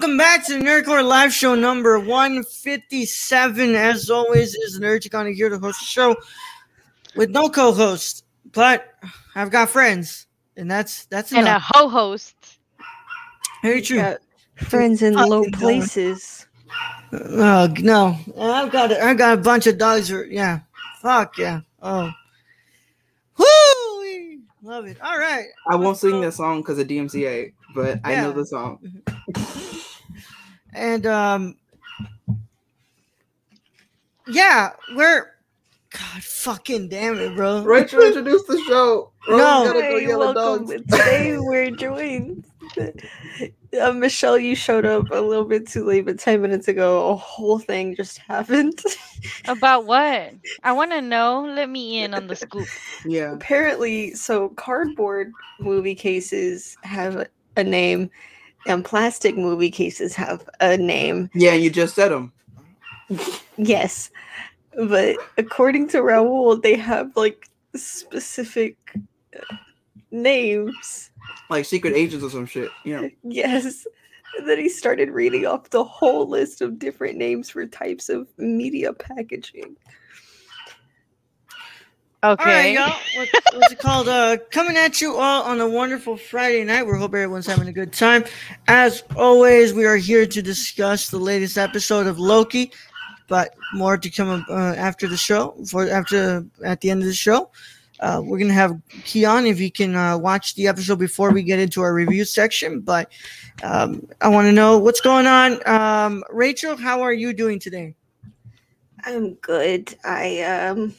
Welcome back to the Nerd Corps Live Show number 157. As always, is Nerd Gonna here to host the show with no co-host, but I've got friends, and that's that's and a enough. ho host. Very true. Got friends in oh, low places. Oh no, I've got a, I got a bunch of dogs. Who, yeah, fuck yeah. Oh, woo, love it. All right, I won't sing that song because of DMCA, but I know the song. and um, yeah, we're God fucking damn it, bro. Rachel introduced the show. Rose No. gotta go Hey, welcome. Today we're joined. Uh, Michelle, you showed up a little bit too late, but 10 minutes ago, a whole thing just happened. About what? I want to know. Let me in on the scoop. Yeah. Apparently, so cardboard movie cases have a name, and plastic movie cases have a name. Yeah, you just said them. Yes. But according to Raul, they have like specific uh, names. Like secret agents or some shit. You know. Yes. And then he started reading off the whole list of different names for types of media packaging. All right, Okay. y'all. What, what's it called? Uh, coming at you all on a wonderful Friday night. We hope everyone's having a good time. As always, we are here to discuss the latest episode of Loki, but more to come uh, after the show. For after at the end of the show, uh, we're gonna have Keon if he can uh, watch the episode before we get into our review section. But um, I want to know what's going on. Um, Rachel, how are you doing today? I'm good. I um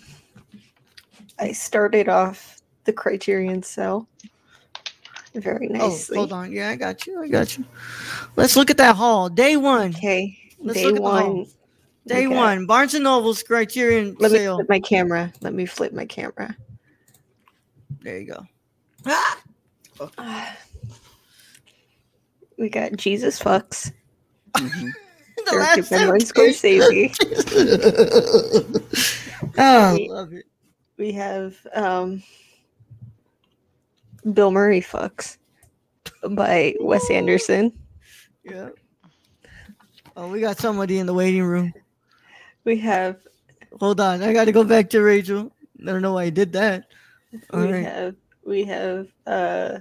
I started off the criterion cell very nicely. Oh, hold on. Yeah, I got you. I got you. Let's look at that haul. Day one. Okay. Let's day look at the haul. one. Day Okay. one, Barnes and Noble's Criterion Let me flip my camera. Let me flip my camera. There you go. We got Jesus fucks. Mhm. The Directed by Martin. Scorsese. oh, We- love it. We have um Bill Murray fucks by Wes Anderson. Yeah. Oh, we got somebody in the waiting room. We have Hold on, I got to go back to Rachel. I don't know why I did that. All we right. have we have uh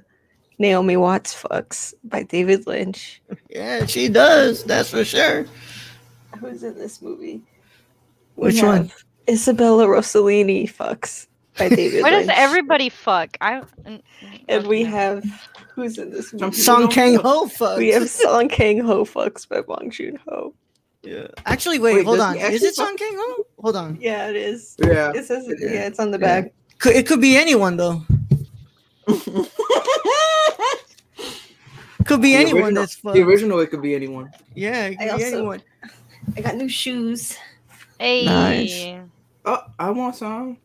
Naomi Watts fucks by David Lynch. Yeah, she does. That's for sure. Who's in this movie? Which one? Have Isabella Rossellini fucks by David Why does Lynch. everybody fuck? I and we okay. have who's in this movie? Song Kang. Ho fucks. We have Song Kang Ho fucks by Bong Joon Ho. Yeah. Actually, wait, Wait, hold on. Is it Song Kang Ho? Hold on. Yeah, it is. Yeah. It says Yeah. yeah, it's on the Yeah. back. Could, it could be anyone though. Could be The anyone original- that's fucked. The original, it could be anyone. Yeah, it could I be also- anyone. I got new shoes. Hey. Nice. Oh, I want some.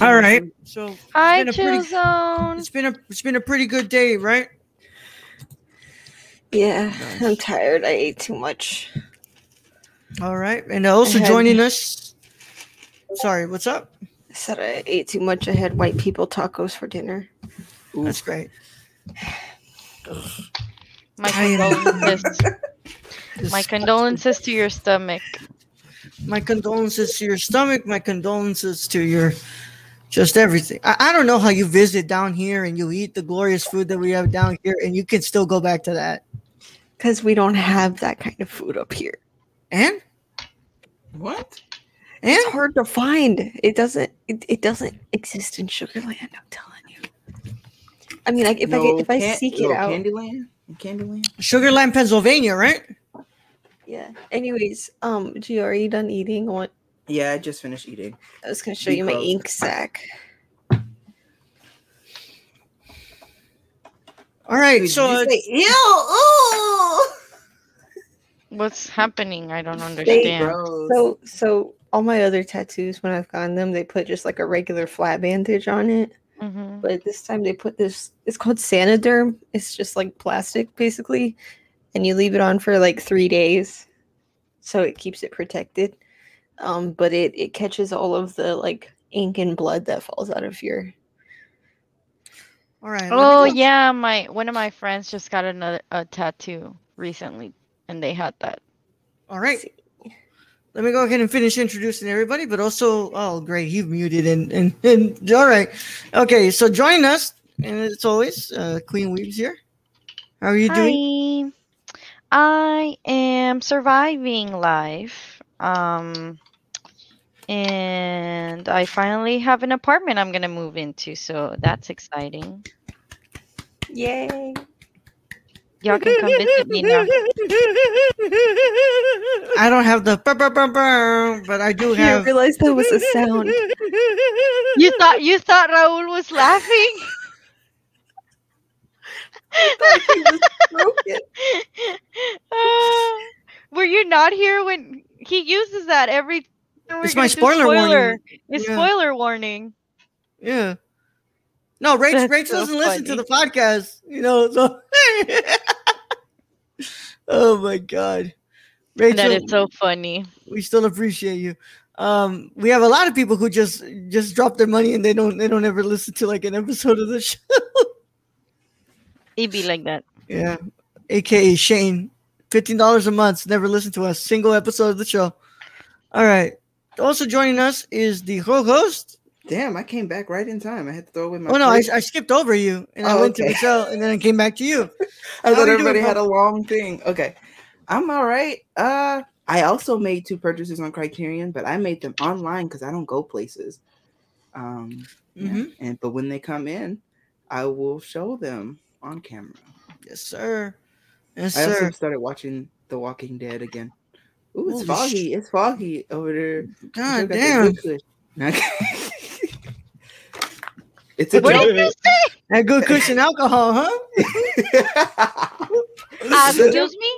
All right. So it's Hi, been a pretty- Chill Zone. It's been a it's been a pretty good day, right? Yeah, Nice. I'm tired. I ate too much. All right, and also had- joining us. Sorry, what's up? I said I ate too much. I had white people tacos for dinner. That's great. My I am- condolences. My condolences to your stomach. my condolences to your stomach. My condolences to your just everything. I, I don't know how you visit down here and you eat the glorious food that we have down here, and you can still go back to that. Because we don't have that kind of food up here. And What? and It's hard to find. It doesn't. It, it doesn't exist in Sugarland. I'm telling you. I mean, like if I get, if I seek no, it out, Candyland? Candyland? Sugarland, Pennsylvania, right? Yeah. Anyways, um, Gio, are you done eating? What Yeah, I just finished eating. I was gonna show you my ink sac. All right. Did So you say, ew, ooh. What's happening? I don't They- understand. Gross. So, so all my other tattoos, when I've gotten them, they put just like a regular flat bandage on it. Mhm. But this time they put this. It's called Saniderm. It's just like plastic, basically, and you leave it on for like three days, so it keeps it protected. Um, but it it catches all of the like ink and blood that falls out of your. all right. Oh yeah, my one of my friends just got another a tattoo recently, and they had that. All right. Let me go ahead and finish introducing everybody, but also, oh, great, you've muted and and, and all right, okay. So join us, and as always, uh, Queen Weaves here. How are you doing? Hi. I am surviving life. Um and I finally have an apartment I'm gonna move into, so that's exciting. Yay! Y'all can come visit me now. I don't have the, but I do have. I have. realized that was a sound. You thought you thought Raul was laughing? He was broken. Were you not here when he uses that every It's my gonna spoiler warning. It's Yeah. spoiler warning. Yeah. No, Rach, That's Rach so doesn't listen to the podcast, you know. So. oh my God, Rachel, That is so funny. we still appreciate you. Um, we have a lot of people who just just drop their money and they don't they don't ever listen to like an episode of the show. It'd be like that. yeah, aka Shane, fifteen dollars a month, never listen to a single episode of the show. All right. Also joining us is the co-host. Damn, I came back right in time. I had to throw away my. Oh no, I. I skipped over you and I Oh, went to okay. Michelle and then I came back to you. I How thought everybody doing, had bro? a long thing. Okay. I'm all right. Uh I also made two purchases on Criterion, but I made them online because I don't go places. Um yeah. Mhm. and but when they come in, I will show them on camera. Yes, sir. Yes, I also sir. started watching The Walking Dead again. Ooh, it's Holy foggy. It's foggy over there. God Still got that damn. it's a What joke. did you say? That good cushion alcohol, huh? Uh, excuse me?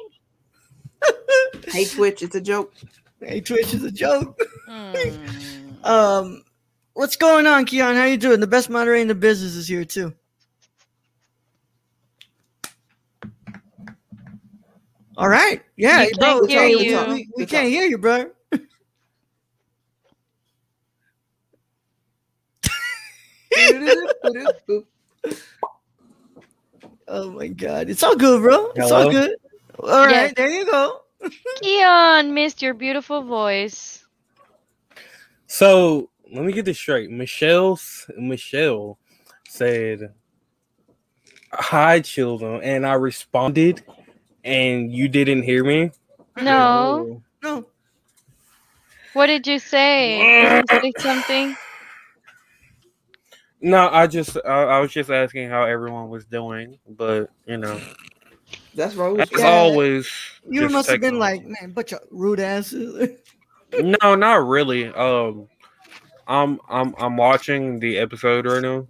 hey Twitch, it's a joke. Hey, Twitch it's a joke. Hmm. Um, what's going on, Keon? How you doing? The best moderator in the business is here too. All right. Yeah, We bro. can't hear we- you. We, we can't talk. hear you, bro. Oh my god. It's all good, bro. It's all good. All right, Yes. there you go. Keon missed your beautiful voice. So let me get this straight. Michelle's Michelle said, "Hi, children," and I responded, and you didn't hear me. No. No. What did you say? Did you say something? No, I just I, I was just asking how everyone was doing, but you know, That's Rose. as Yeah. always, You just must have been like, man, bunch of rude asses. no, not really. Um, I'm I'm I'm watching the episode right now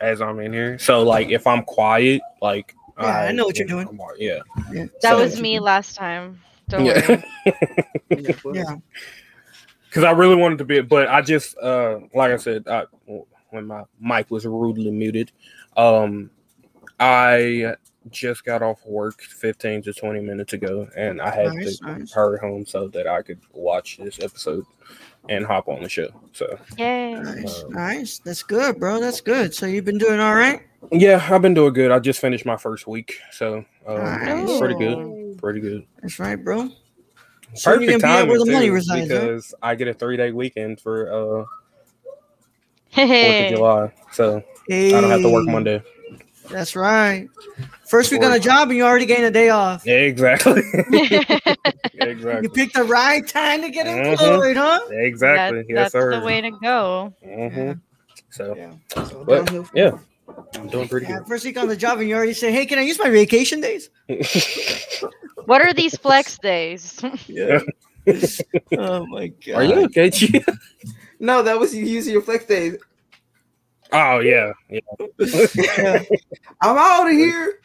as I'm in here. So like, if I'm quiet, like Yeah, I know what you're doing. I'm yeah, yeah. That So- was me last time. Don't yeah. worry. Yeah. because I really wanted to be, but I just uh like I said, I, when my mic was rudely muted, um, I just got off work 15 to 20 minutes ago, and I had Nice, to nice. hurry home so that I could watch this episode and hop on the show. So Yay. Nice, Um, nice. That's good, bro. That's good. So you've been doing all right? yeah, I've been doing good. I just finished my first week, so um, Nice. pretty good, pretty good. That's right, bro. Soon you're Perfect gonna be timing where the money too, resides, right? because I get a three day weekend for uh Fourth of July, so I don't have to work Monday. That's right. First week on Or- a job and you already getting a day off. Yeah, exactly. You picked the right time to get Mhm. employed, huh? Exactly. That- yes, that's sir. the way to go. hmm So Yeah. So But, downhill yeah. there. I'm doing pretty Yeah, first week on the job and you already say, "Hey, can I use my vacation days?" What are these flex days? Yeah. oh my god. Are you okay, Chia? No, that was you using your flex days. Oh yeah, yeah. Yeah. I'm out of here.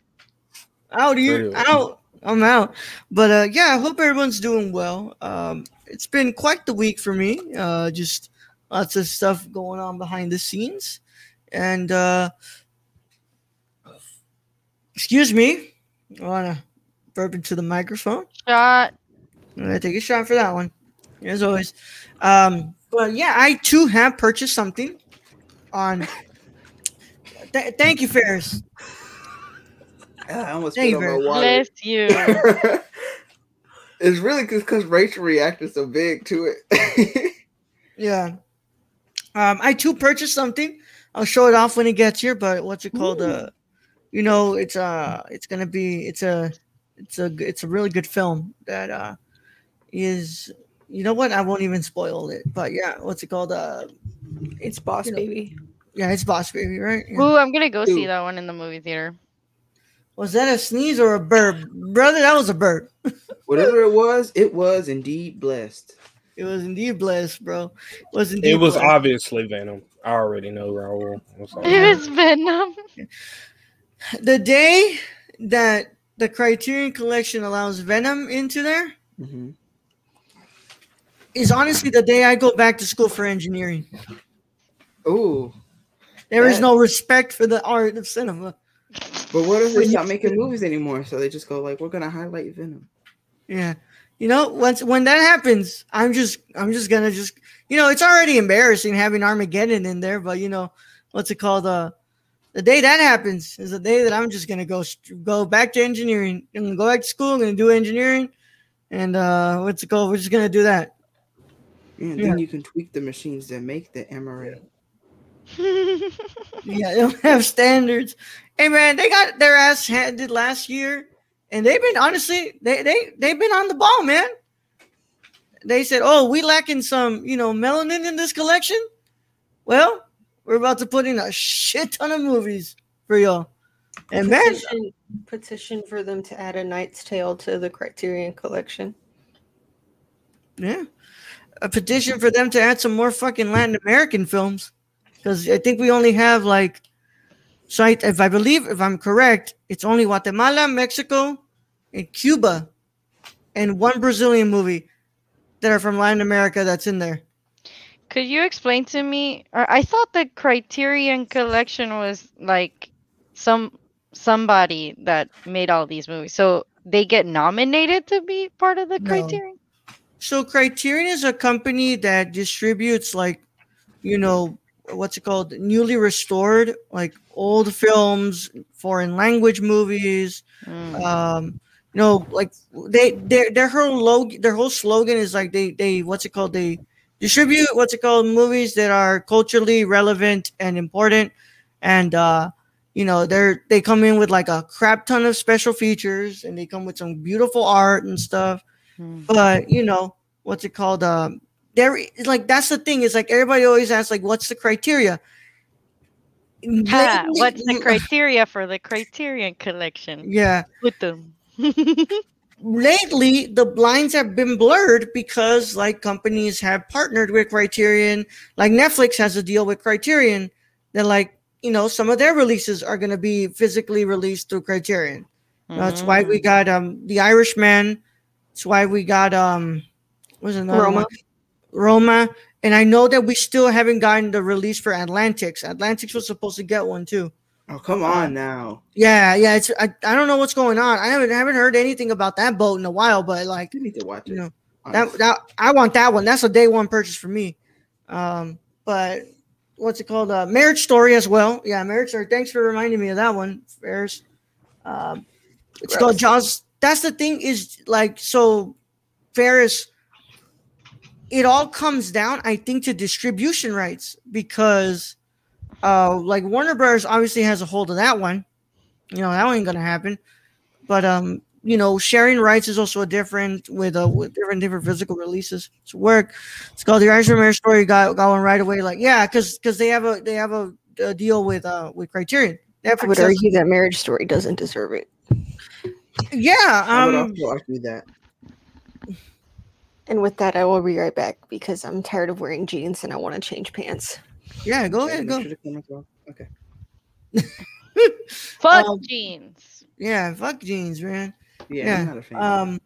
out Pretty here. Out. I'm out. But uh yeah i hope everyone's doing well. Um it's been quite the week for me uh just lots of stuff going on behind the scenes. And uh excuse me. I want to burp into the microphone. Shot. i'm gonna take a shot for that one as always. Um but yeah i too have purchased something on Th- thank you ferris I almost Thank spit you on my water. Bless you. it's really because Rachel reacted so big to it. Yeah. Um, I too purchased something. I'll show it off when it gets here, but what's it called? Uh, you know, it's uh, it's gonna be, it's a, it's a it's a really good film that uh, is, you know what? I won't even spoil it, but yeah, what's it called? Uh, It's Boss You know- Baby. yeah, it's Boss Baby, right? Yeah. Ooh, I'm gonna go see that one in the movie theater. Was that a sneeze or a burp, brother? That was a burp. Whatever it was, it was indeed blessed. It was indeed blessed, bro. It was indeed. It was blessed. obviously Venom. I already know Raul. I'm. It was Venom. the day that the Criterion Collection allows Venom into there. Mhm. Is honestly the day I go back to school for engineering. Ooh, There is Yeah. no respect for the art of cinema. but what if they stop making movies anymore? So they just go like, "We're gonna highlight Venom." Yeah. You know, once when that happens, I'm just I'm just gonna just you know, it's already embarrassing having Armageddon in there, but you know, what's it called? Uh the day that happens is the day that I'm just gonna go go back to engineering. I'm gonna go back to school, I'm gonna do engineering, and uh what's it called? We're just gonna do that. Yeah, Yeah. then you can tweak the machines that make the MRA. Yeah, they don't have standards. Hey man, they got their ass handed last year, and they've been honestly, they they they've been on the ball, man. They said, "Oh, we lacking some, you know, melanin in this collection." Well, we're about to put in a shit ton of movies for y'all, and man, petition, petition for them to add a Knight's Tale to the Criterion Collection. yeah, a petition for them to add some more fucking Latin American films, because I think we only have like, so I, if I believe, if I'm correct, it's only Guatemala, Mexico, and Cuba, and one Brazilian movie that are from Latin America that's in there. Could you explain to me? Or I thought the Criterion Collection was like some somebody that made all these movies, so they get nominated to be part of the No. Criterion. So Criterion is a company that distributes like, you know, what's it called? Newly restored, like old films, foreign language movies. Mm. Um, you know, like they their their whole log their whole slogan is like they they what's it called? They distribute what's it called movies that are culturally relevant and important, and uh, you know they're they come in with like a crap ton of special features, and they come with some beautiful art and stuff Mm. but you know what's it called um there like that's the thing is like everybody always asks like what's the criteria Ha, Lately- what's the criteria for the Criterion Collection? yeah With them. lately the lines have been blurred because like companies have partnered with criterion like netflix has a deal with criterion that like you know some of their releases are going to be physically released through criterion that's why we Mm. got um the irishman that's why we got um what's another Roma. one? Roma, and I know that we still haven't gotten the release for Atlantics. Atlantics was supposed to get one too. Oh, come on now. Yeah, yeah. It's I, I don't know what's going on. I haven't haven't heard anything about that boat in a while, but like You need to watch you it. know that that I want that one. That's a day one purchase for me. Um, but what's it called? Uh, Marriage Story as well. Yeah, Marriage Story. Thanks for reminding me of that one, Ferris. Um, it's called Jaws. That's the thing is like so. Ferris, it all comes down, I think, to distribution rights because, uh, like Warner Brothers obviously has a hold of that one. You know that ain't gonna happen. But um, you know, sharing rights is also a different with uh with different different physical releases. It's work. It's called the Irishman Marriage Story. Got got one right away. Like yeah, because because they have a they have a, a deal with uh with Criterion. I would argue that Marriage Story doesn't deserve it. Yeah. I would Um. also argue that. And with that, I will be right back because I'm tired of wearing jeans and I want to change pants. Yeah. Go ahead. Go. sure the camera's off. Okay. Fuck Um, jeans. Yeah. Fuck jeans, man. Yeah, Yeah, I'm not a fan. Um,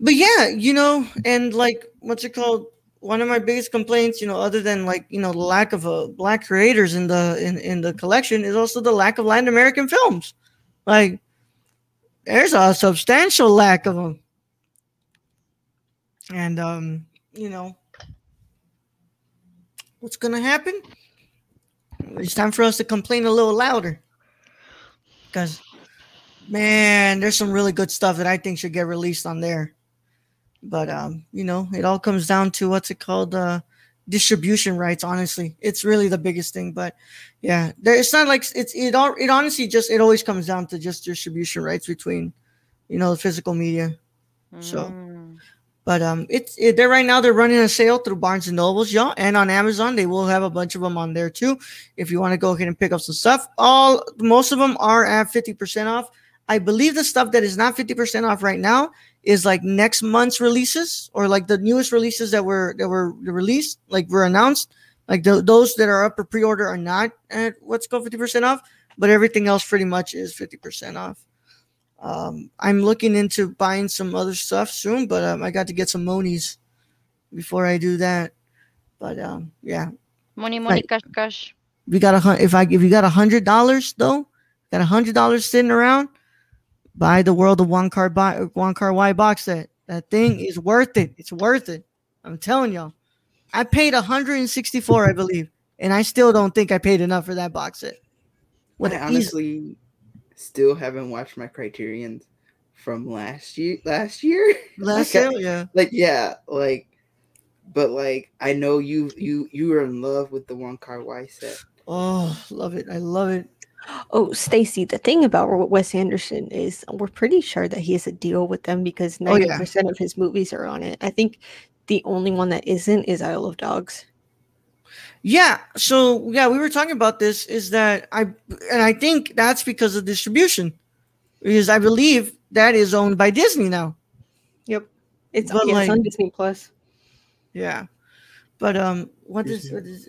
but yeah, you know, and like, what's it called? One of my biggest complaints, you know, other than like, you know, the lack of uh, black creators in the in, in the collection, is also the lack of Latin American films. Like, there's a substantial lack of them, and um, you know, what's gonna happen? It's time for us to complain a little louder, because man, there's some really good stuff that I think should get released on there. But um, you know, it all comes down to what's it called? Uh distribution rights, honestly. It's really the biggest thing. But yeah, there it's not like it's it all it honestly just it always comes down to just distribution rights between, you know, the physical media. so- Mm. But um, it's it, they're right now they're running a sale through Barnes and Nobles, y'all, and on Amazon they will have a bunch of them on there too. If you want to go ahead and pick up some stuff, all most of them are at fifty percent off. I believe the stuff that is not fifty percent off right now is like next month's releases or like the newest releases that were that were released, like were announced. Like tho- those that are up for pre-order are not at what's called fifty percent off, but everything else pretty much is fifty percent off. Um, I'm looking into buying some other stuff soon, but um, I got to get some monies before I do that. But um, yeah, Money, money, cash, cash. we got a if I if you got a hundred dollars though, got a hundred dollars sitting around, buy the World of Wong Kar buy Wong Kar Wai box set. That thing is worth it. It's worth it. I'm telling y'all. I paid 164, I believe, and I still don't think I paid enough for that box set. What I an easy- honestly still haven't watched my Criterion from last year. Last year, last like, I- yeah. like yeah, like, but like I know you you you were in love with the Wong Kar Wai set. Oh, love it. I love it. Oh, Stacy, the thing about Wes Anderson is we're pretty sure that he has a deal with them because Oh, yeah. 90% of his movies are on it. I think the only one that isn't is Isle of Dogs. Yeah. So yeah, we were talking about this. Is that I and I think that's because of distribution, because I believe that is owned by Disney now. It's, But, yeah, it's like- on Disney Plus. Yeah. But um, what is, Disney. what is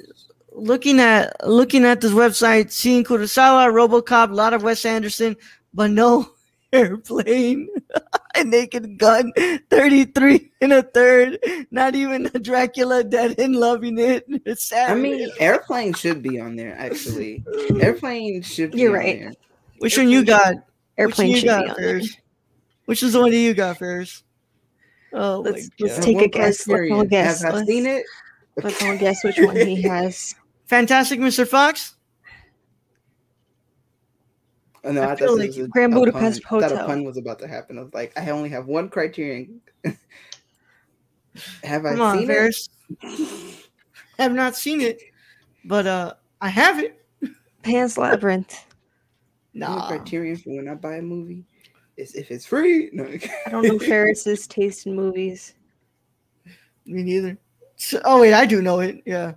looking at looking at this website, seeing Kurosawa, RoboCop, a lot of Wes Anderson, but no airplane, a Naked Gun, thirty three and a third, not even a Dracula Dead and loving it. It's sad. I mean, airplane should be on there. Actually, airplane should. Be You're on right. there. which one you got? Airplane Which should one be you on got, there. Which is the one that you got, first? Oh Let's- my let's take a guess. Let's all guess. Have I Let's- seen it? Let's all guess which one he has. Fantastic Mr. Fox. Oh, no, I I, feel thought like was a, Grand a Budapest pun. I thought a pun was about to happen. I was like, I only have one Criterion. have I on, seen Ferris. have not seen it, but uh, I have it. Pan's Labyrinth. it? No Nah, Criterion for when I buy a movie is if it's free. No. I don't know Ferris's taste in movies. me neither. So, oh wait, I do know it. Yeah,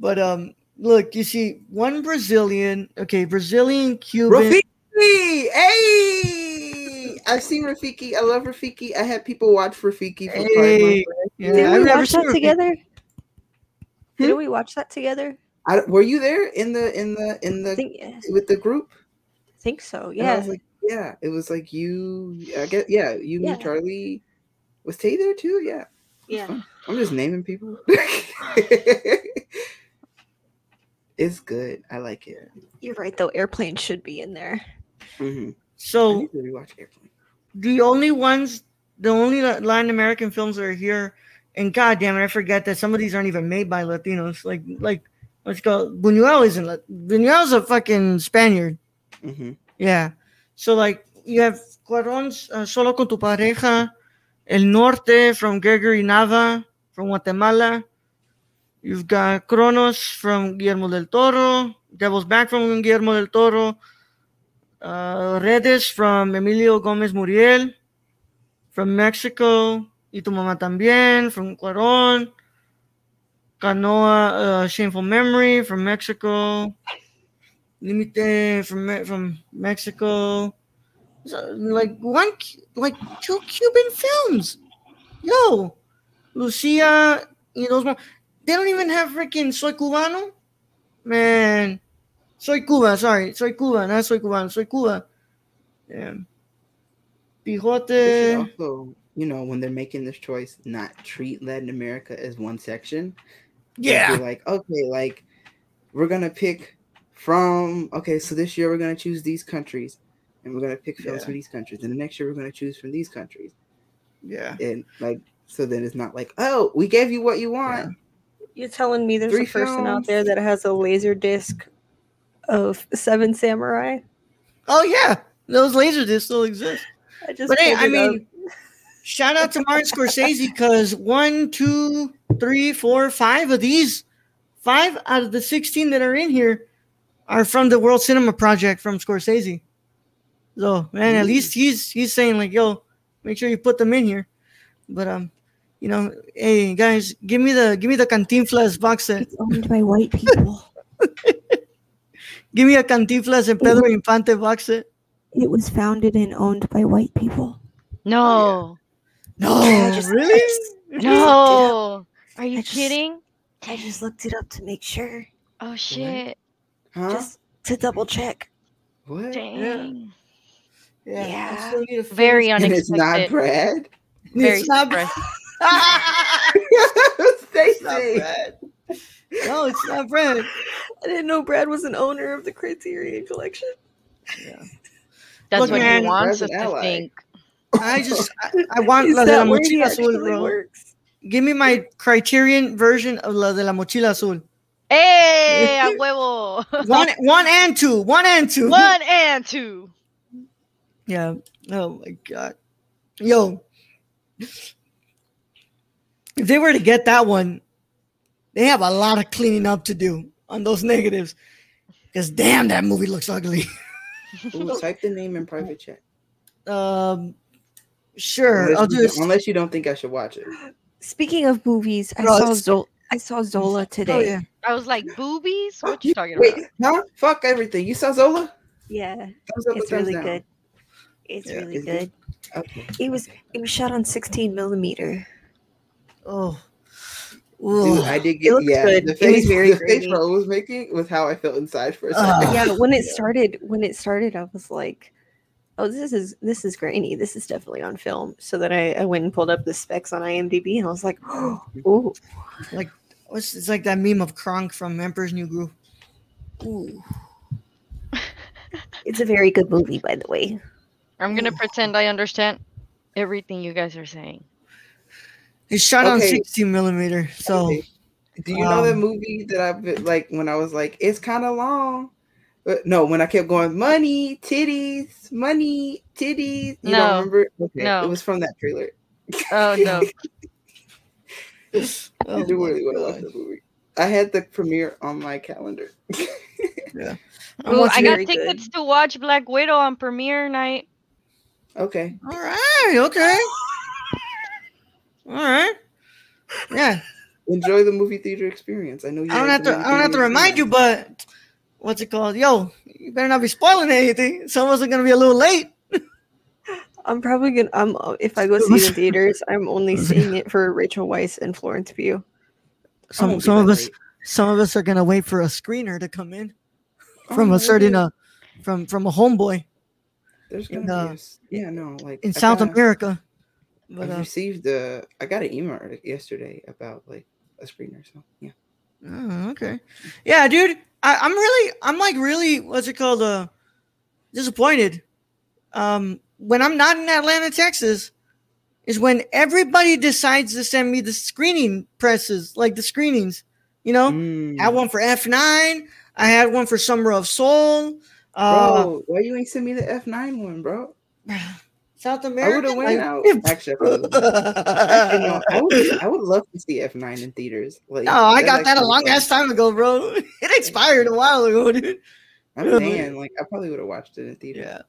but um, look, you see, one Brazilian. Okay, Brazilian, Cuban. Rafiki, hey! I've seen Rafiki. I love Rafiki. I had people watch Rafiki for Pride Hey, yeah, Didn't I've we watch that Rafiki. together? Hmm? Didn't we watch that together? I, were you there in the in the in I the think, with the group? think so. And I Yeah. was like, yeah, it was like you. I guess yeah, you, Yeah. me, Charlie. Was Tay there too? Yeah, yeah. I'm just naming people. it's good. I like it. You're right, though. Airplane should be in there. hmm So need to Airplane. the only ones, the only La- Latin American films that are here, and God damn it, I forget that some of these aren't even made by Latinos. Like, like let's go. Buñuel isn't. Lat- Buñuel's a fucking Spaniard. hmm Yeah. So like you have Cuarón's uh, Solo con tu pareja, El Norte from Gregory Nava from Guatemala. You've got Cronos from Guillermo del Toro. Devil's Back from Guillermo del Toro. Uh, Redes from Emilio Gomez Muriel from Mexico. Y tu mamá también from Cuaron. Canoa, uh, Shameful Memory from Mexico. Limite from from Mexico. So, like one, like two Cuban films. Yo, Lucia, y those more. They don't even have freaking Soy Cubano. Man, Soy Cuba. Sorry, Soy Cuba, not Soy Cubano. Soy Cuba. Yeah. Bijote. also, you know, when they're making this choice, not treat Latin America as one section. Yeah. be like, okay, like we're gonna pick from okay, so this year we're gonna choose these countries, and we're gonna pick films Yeah. from these countries, and the next year we're gonna choose from these countries, Yeah. and like so then it's not like, oh, we gave you what you want. You're telling me there's Three a person films. out there that has a laser disc of Seven Samurai? Oh yeah, those laser discs still exist. I just But hey, I mean, up. shout out to Martin Scorsese because one, two, three, four, five of these, five out of the sixteen that are in here, are from the World Cinema Project from Scorsese. So man, at least he's he's saying like, yo, make sure you put them in here. But um, you know, hey guys, give me the give me the Cantinflas box set. it's owned by white people. Give me a Cantinflas and Pedro Infante box set. it was founded and owned by white people. No, oh, No, I just- I really? just- I just looked it up. no. Are I you just- kidding? I just looked it up to make sure, Oh shit! Huh? just to double check. what? Dang. Yeah, I Yeah. still need a Very finish- And it's not unexpected. Brad. Very It's not surprised. It's not Stacy. Brad. No, it's not Brad. I didn't know Brad was an owner of the Criterion Collection. Yeah. That's Look, what man, he wants Brad's us to think. I just I, I want Is La de la that where he Mochila Azul, bro. works? Give me my Criterion version of La de la Mochila Azul. Hey, a huevo. One, one and two, one and two. One and two. Yeah. Oh my god. Yo. If they were to get that one, they have a lot of cleaning up to do on those negatives. Because damn, that movie looks ugly. Ooh, type the name in private chat. Um, sure, Unless I'll you do don't- Unless you don't think I should watch it. Speaking of movies, I saw it's- Zola. I saw Zola today. Oh yeah. I was like, boobies? What you talking Wait, about? huh? Fuck everything. You saw Zola? Yeah, Thumbs up it's really down? good. It's Yeah, really is it? good. Okay. It was it was shot on 16 millimeter. Oh. Dude, I did get looks yeah. good. The It was face, very the face grainy. Ro was making was how I felt inside for a second. yeah, when it started, when it started, I was like, "Oh, this is this is grainy. This is definitely on film." So then I, I went and pulled up the specs on IMDb, and I was like, "Oh, like it's like that meme of Kronk from Emperor's New Groove. Ooh. it's a very good movie, by the way." I'm gonna pretend I understand everything you guys are saying. It's shot on Okay. 16 millimeter. So Okay. Do you know the um, movie that I've been like when I was like, it's kind of long? But no, when I kept going, money, titties, money, titties. You No. don't remember? Okay, No. It was from that trailer. Oh no. oh I do really want to watch the movie. I had the premiere on my calendar. I'm Ooh, I got very tickets to watch Black Widow on premiere night. okay. All right, okay. All right. Yeah. Enjoy the movie theater experience. I know you I don't have to I don't have to remind you, but what's it called? Yo, you better not be spoiling anything. Some of us are gonna be a little late. I'm probably gonna. I'm uh, if I go see it in theaters, I'm only seeing it for Rachel Weisz and Florence Pugh. Some some of us late. some of us are gonna wait for a screener to come in from Oh, a certain uh from from a homeboy There's in, gonna uh, be a s- yeah no like in I South got- America. But I uh, received uh I got an email yesterday about like a screener. So yeah. Oh, okay. Yeah, dude. I, I'm really, I'm like really, what's it called? Uh, disappointed. Um, when I'm not in Atlanta, Texas, is when everybody decides to send me the screening presses, like the screenings. You know, Mm. I had one for F9. I had one for Summer of Soul. Uh, bro, why you ain't send me the F9 one, bro? South I would America. have went out. Actually, I probably would've. Actually, no, I would. I would love to see F nine in theaters. Like, No, I got that a long ass time ago, bro. It expired a while ago, dude. I'm saying, like, I probably would have watched it in a theater. Yeah.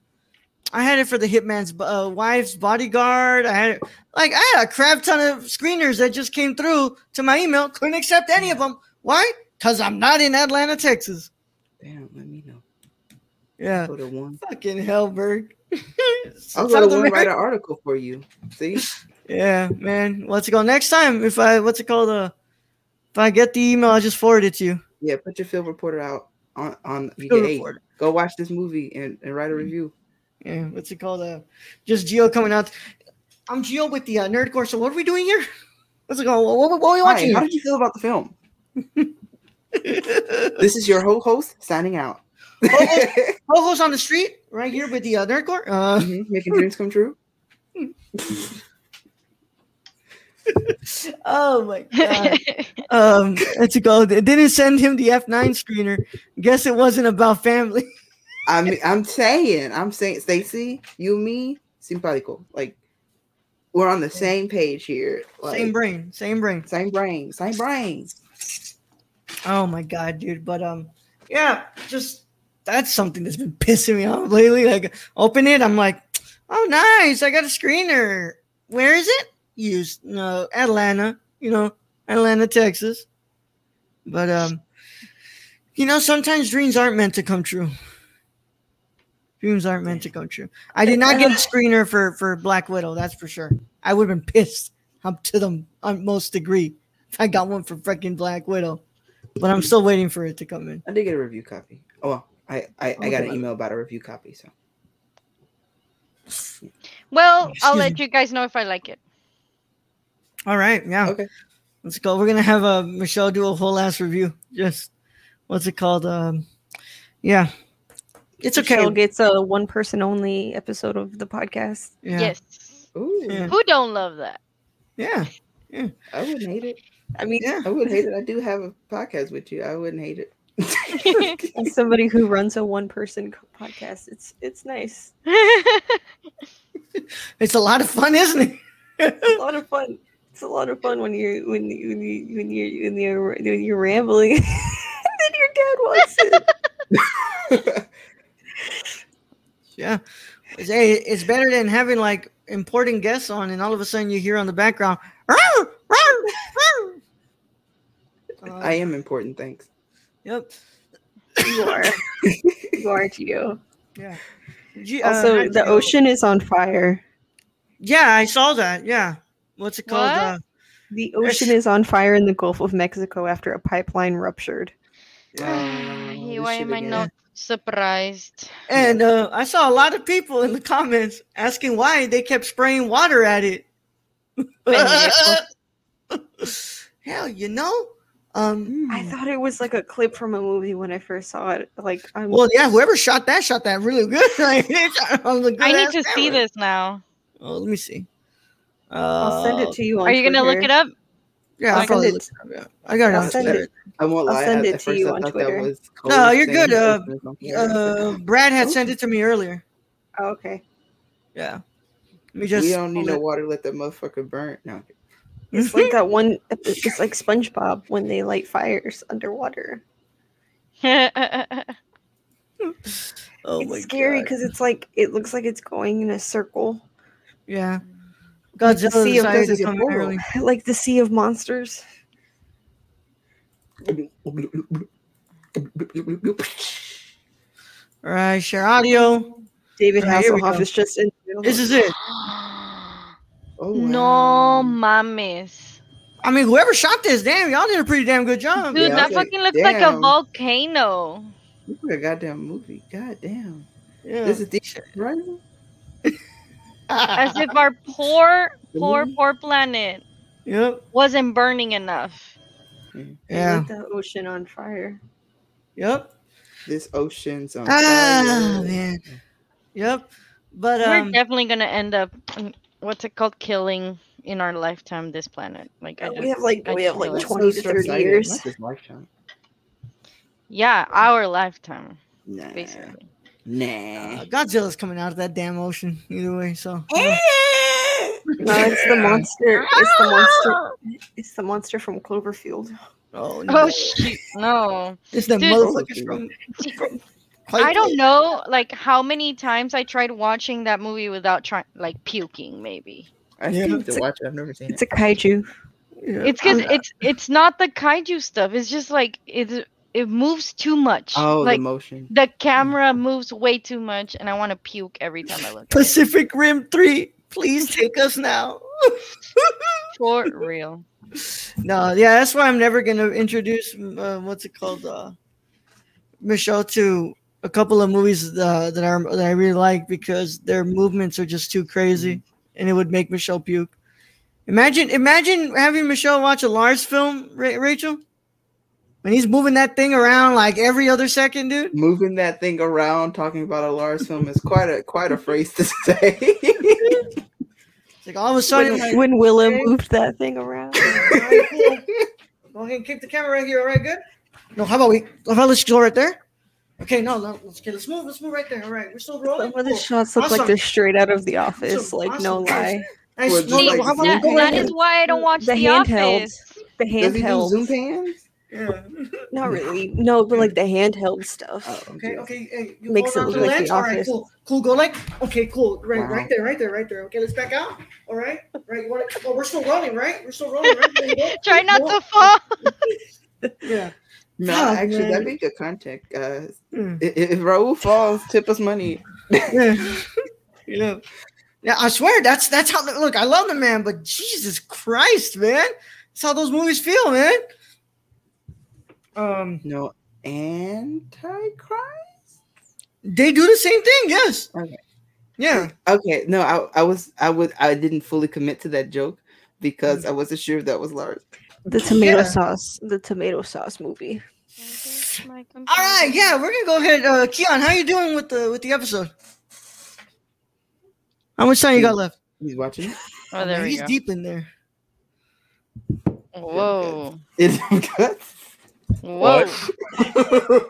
I had it for the Hitman's uh, wife's bodyguard. I had it, like I had a crap ton of screeners that just came through to my email. Couldn't accept any of them. Why? Because I'm not in Atlanta, Texas. Damn, let me know. Yeah. Go to one. I'll go to one write an article for you. See, Yeah, man. What's it called? Next time, if I what's it called? Uh, if I get the email, I'll just forward it to you. yeah, put your field reporter out on on you Field get eight. reporter. Go watch this movie and, and write a review. Yeah, what's it called? Uh, just Gio coming out. I'm Gio with the uh, Nerd Corps. So what are we doing here? What's it called? What, what, what are we Hi, watching? how did you feel about the film? This is your whole host signing out. Co-host on the street, right here with the uh, Nerd Corps. Uh, Mhm, Making dreams come true. oh my god. um, what's it called? It didn't send him the F9 screener. Guess it wasn't about family. I mean, I'm saying, I'm saying, Stacy, you, me, simpatico. Like, we're on the same page here. Like, same brain, same brain. same brain, same brain. Oh my god, dude. But um, yeah, just that's something that's been pissing me off lately. Like, open it, I'm like, oh nice, I got a screener. Where is it? Used, no Atlanta, you know, Atlanta, Texas. But um, you know, sometimes dreams aren't meant to come true. Dreams aren't meant to come true. I did not get a screener for for Black Widow. That's for sure. I would have been pissed up to the utmost degree if I got one for freaking Black Widow. But I'm still waiting for it to come in. I did get a review copy. Oh, well, I, I, I got an email about a review copy. So well, I'll let me. you guys know if I like it. All right, yeah. okay, Let's go. We're gonna have uh, Michelle do a whole ass review. Just what's it called? Um, yeah, it's okay. Michelle gets a one person only episode of the podcast. Yeah. Yes. ooh, Yeah. Who don't love that? yeah, I wouldn't hate it. I mean, yeah. I wouldn't hate it. I do have a podcast with you. I wouldn't hate it. As somebody who runs a one person podcast, it's it's nice. It's a lot of fun, isn't it? It's a lot of fun. It's a lot of fun when you're when you when you when you when you're when you're rambling, and then your dad walks it. yeah. It's, hey, it's better than having like important guests on, and all of a sudden you hear on the background. "Row, row, row." Uh, I am important. Thanks. Yep. You are, you are Gio. Yeah. G- uh, Also, not the Gio. ocean is on fire. Yeah, I saw that. Yeah. What's it called? What? Uh, The ocean is on fire in the Gulf of Mexico after a pipeline ruptured. Oh, Hey, Why am I again. not surprised? And uh, I saw a lot of people in the comments asking why they kept spraying water at it. Hell, you know. Um, I thought it was like a clip from a movie when I first saw it. Like, I'm well, yeah, whoever shot that shot that really good. Like, they shot on the I need good-ass to see this now. Oh, let me see. Uh, I'll send it to you. On Are you gonna look it up? Yeah, I'll I'll send look it- it up, yeah. I got it I'll on send Twitter. it. I won't I'll send it to you on Twitter. That No, you're good. Uh, ocean is on fire. Uh, Brad had sent it to me earlier. Oh, okay. Yeah. Let me just. we don't need no water. Let that motherfucker burn. No. It's like that one. It's like SpongeBob when they light fires underwater. oh my it's scary because it's like it looks like it's going in a circle, Yeah. Like the Godzilla sea of- decided There's a portal. like the sea of monsters. All right, share audio. David Alright, here we Hasselhoff is just in. This is it. Oh, no wow. mames. I mean, whoever shot this, damn, y'all did a pretty damn good job. Dude, Yeah, that was like, fucking looks like a volcano. This is a goddamn movie. God damn. Yeah. This is the Horizon? As if our poor, poor, poor planet Yep. wasn't burning enough. Yeah. Lit the ocean on fire. Yep. This ocean's on Ah, fire. man. Yep. But We're um, definitely gonna end up, what's it called, killing in our lifetime this planet. Like I we have like I we have like it. Twenty to short-sighted. thirty years. Lifetime. yeah, our lifetime Nah. basically. Nah. Uh, Godzilla's coming out of that damn ocean either way. So Eh. No, it's the monster. It's the monster. It's the monster from Cloverfield. oh no, Oh shoot! No, it's the Dude. motherfuckers from. I don't know. Like how many times I tried watching that movie without trying, like puking. Maybe I Yeah. still need to watch it. I've never seen It's it. a kaiju. Yeah. it's because it's it's not the kaiju stuff. It's just like it it moves too much. Oh, like the motion. the camera moves way too much, and I want to puke every time I look. At it. Pacific Rim Three. Please take us now. For real. no, yeah, that's why I'm never gonna introduce uh, what's it called, uh, Michelle to a couple of movies uh, that are that I really like because their movements are just too crazy, and it would make Michelle puke. Imagine, imagine having Michelle watch a Lars film, Ra- Rachel, when he's moving that thing around like every other second, dude. Moving that thing around, talking about a Lars film is quite a quite a phrase to say. It's like all of a sudden, When, like, when Willem okay. moved that thing around. Go ahead and keep the camera right here. All right, good. No, how about we? How about let's go right there? Okay, no, no, let's okay, let's move. Let's move right there. All right, we're still rolling. Some of the Cool. shots look Awesome. like they're straight out of the office. Awesome, Like no lie. Nice. Well, No, just no, like how about we That, go right that there? is why I don't watch The The, handheld. Office. The Does he do handheld. zoom pans? Yeah. Not really. No, but like the handheld stuff. Oh, Okay, okay. Hey, you Makes hold it look the like lens. The All right, cool, cool. Go like. Okay, cool. Right, Wow. right there, right there, right there. Okay, let's back out. All right, right. You want to? Oh, we're still rolling, right? We're still rolling, right? There you go. Try not Go. to fall. Yeah. No, Fuck, actually, that'd be good content. Uh, Hmm. if, if Raul falls, tip us money. Yeah. yeah. I swear that's that's how look, I love the man, but Jesus Christ, man. That's how those movies feel, man. Um No, Antichrist. they do the same thing, yes. Okay. Yeah. Okay, no, I, I was, I was, I didn't fully commit to that joke because I wasn't sure if that was Lars. The tomato Yeah. sauce. The tomato sauce movie. All right, yeah, we're gonna go ahead. Uh Keon, how you doing with the with the episode? How much time you got left? He's watching. Oh, there Man, we he's go. deep in there. Whoa. It's good. Whoa.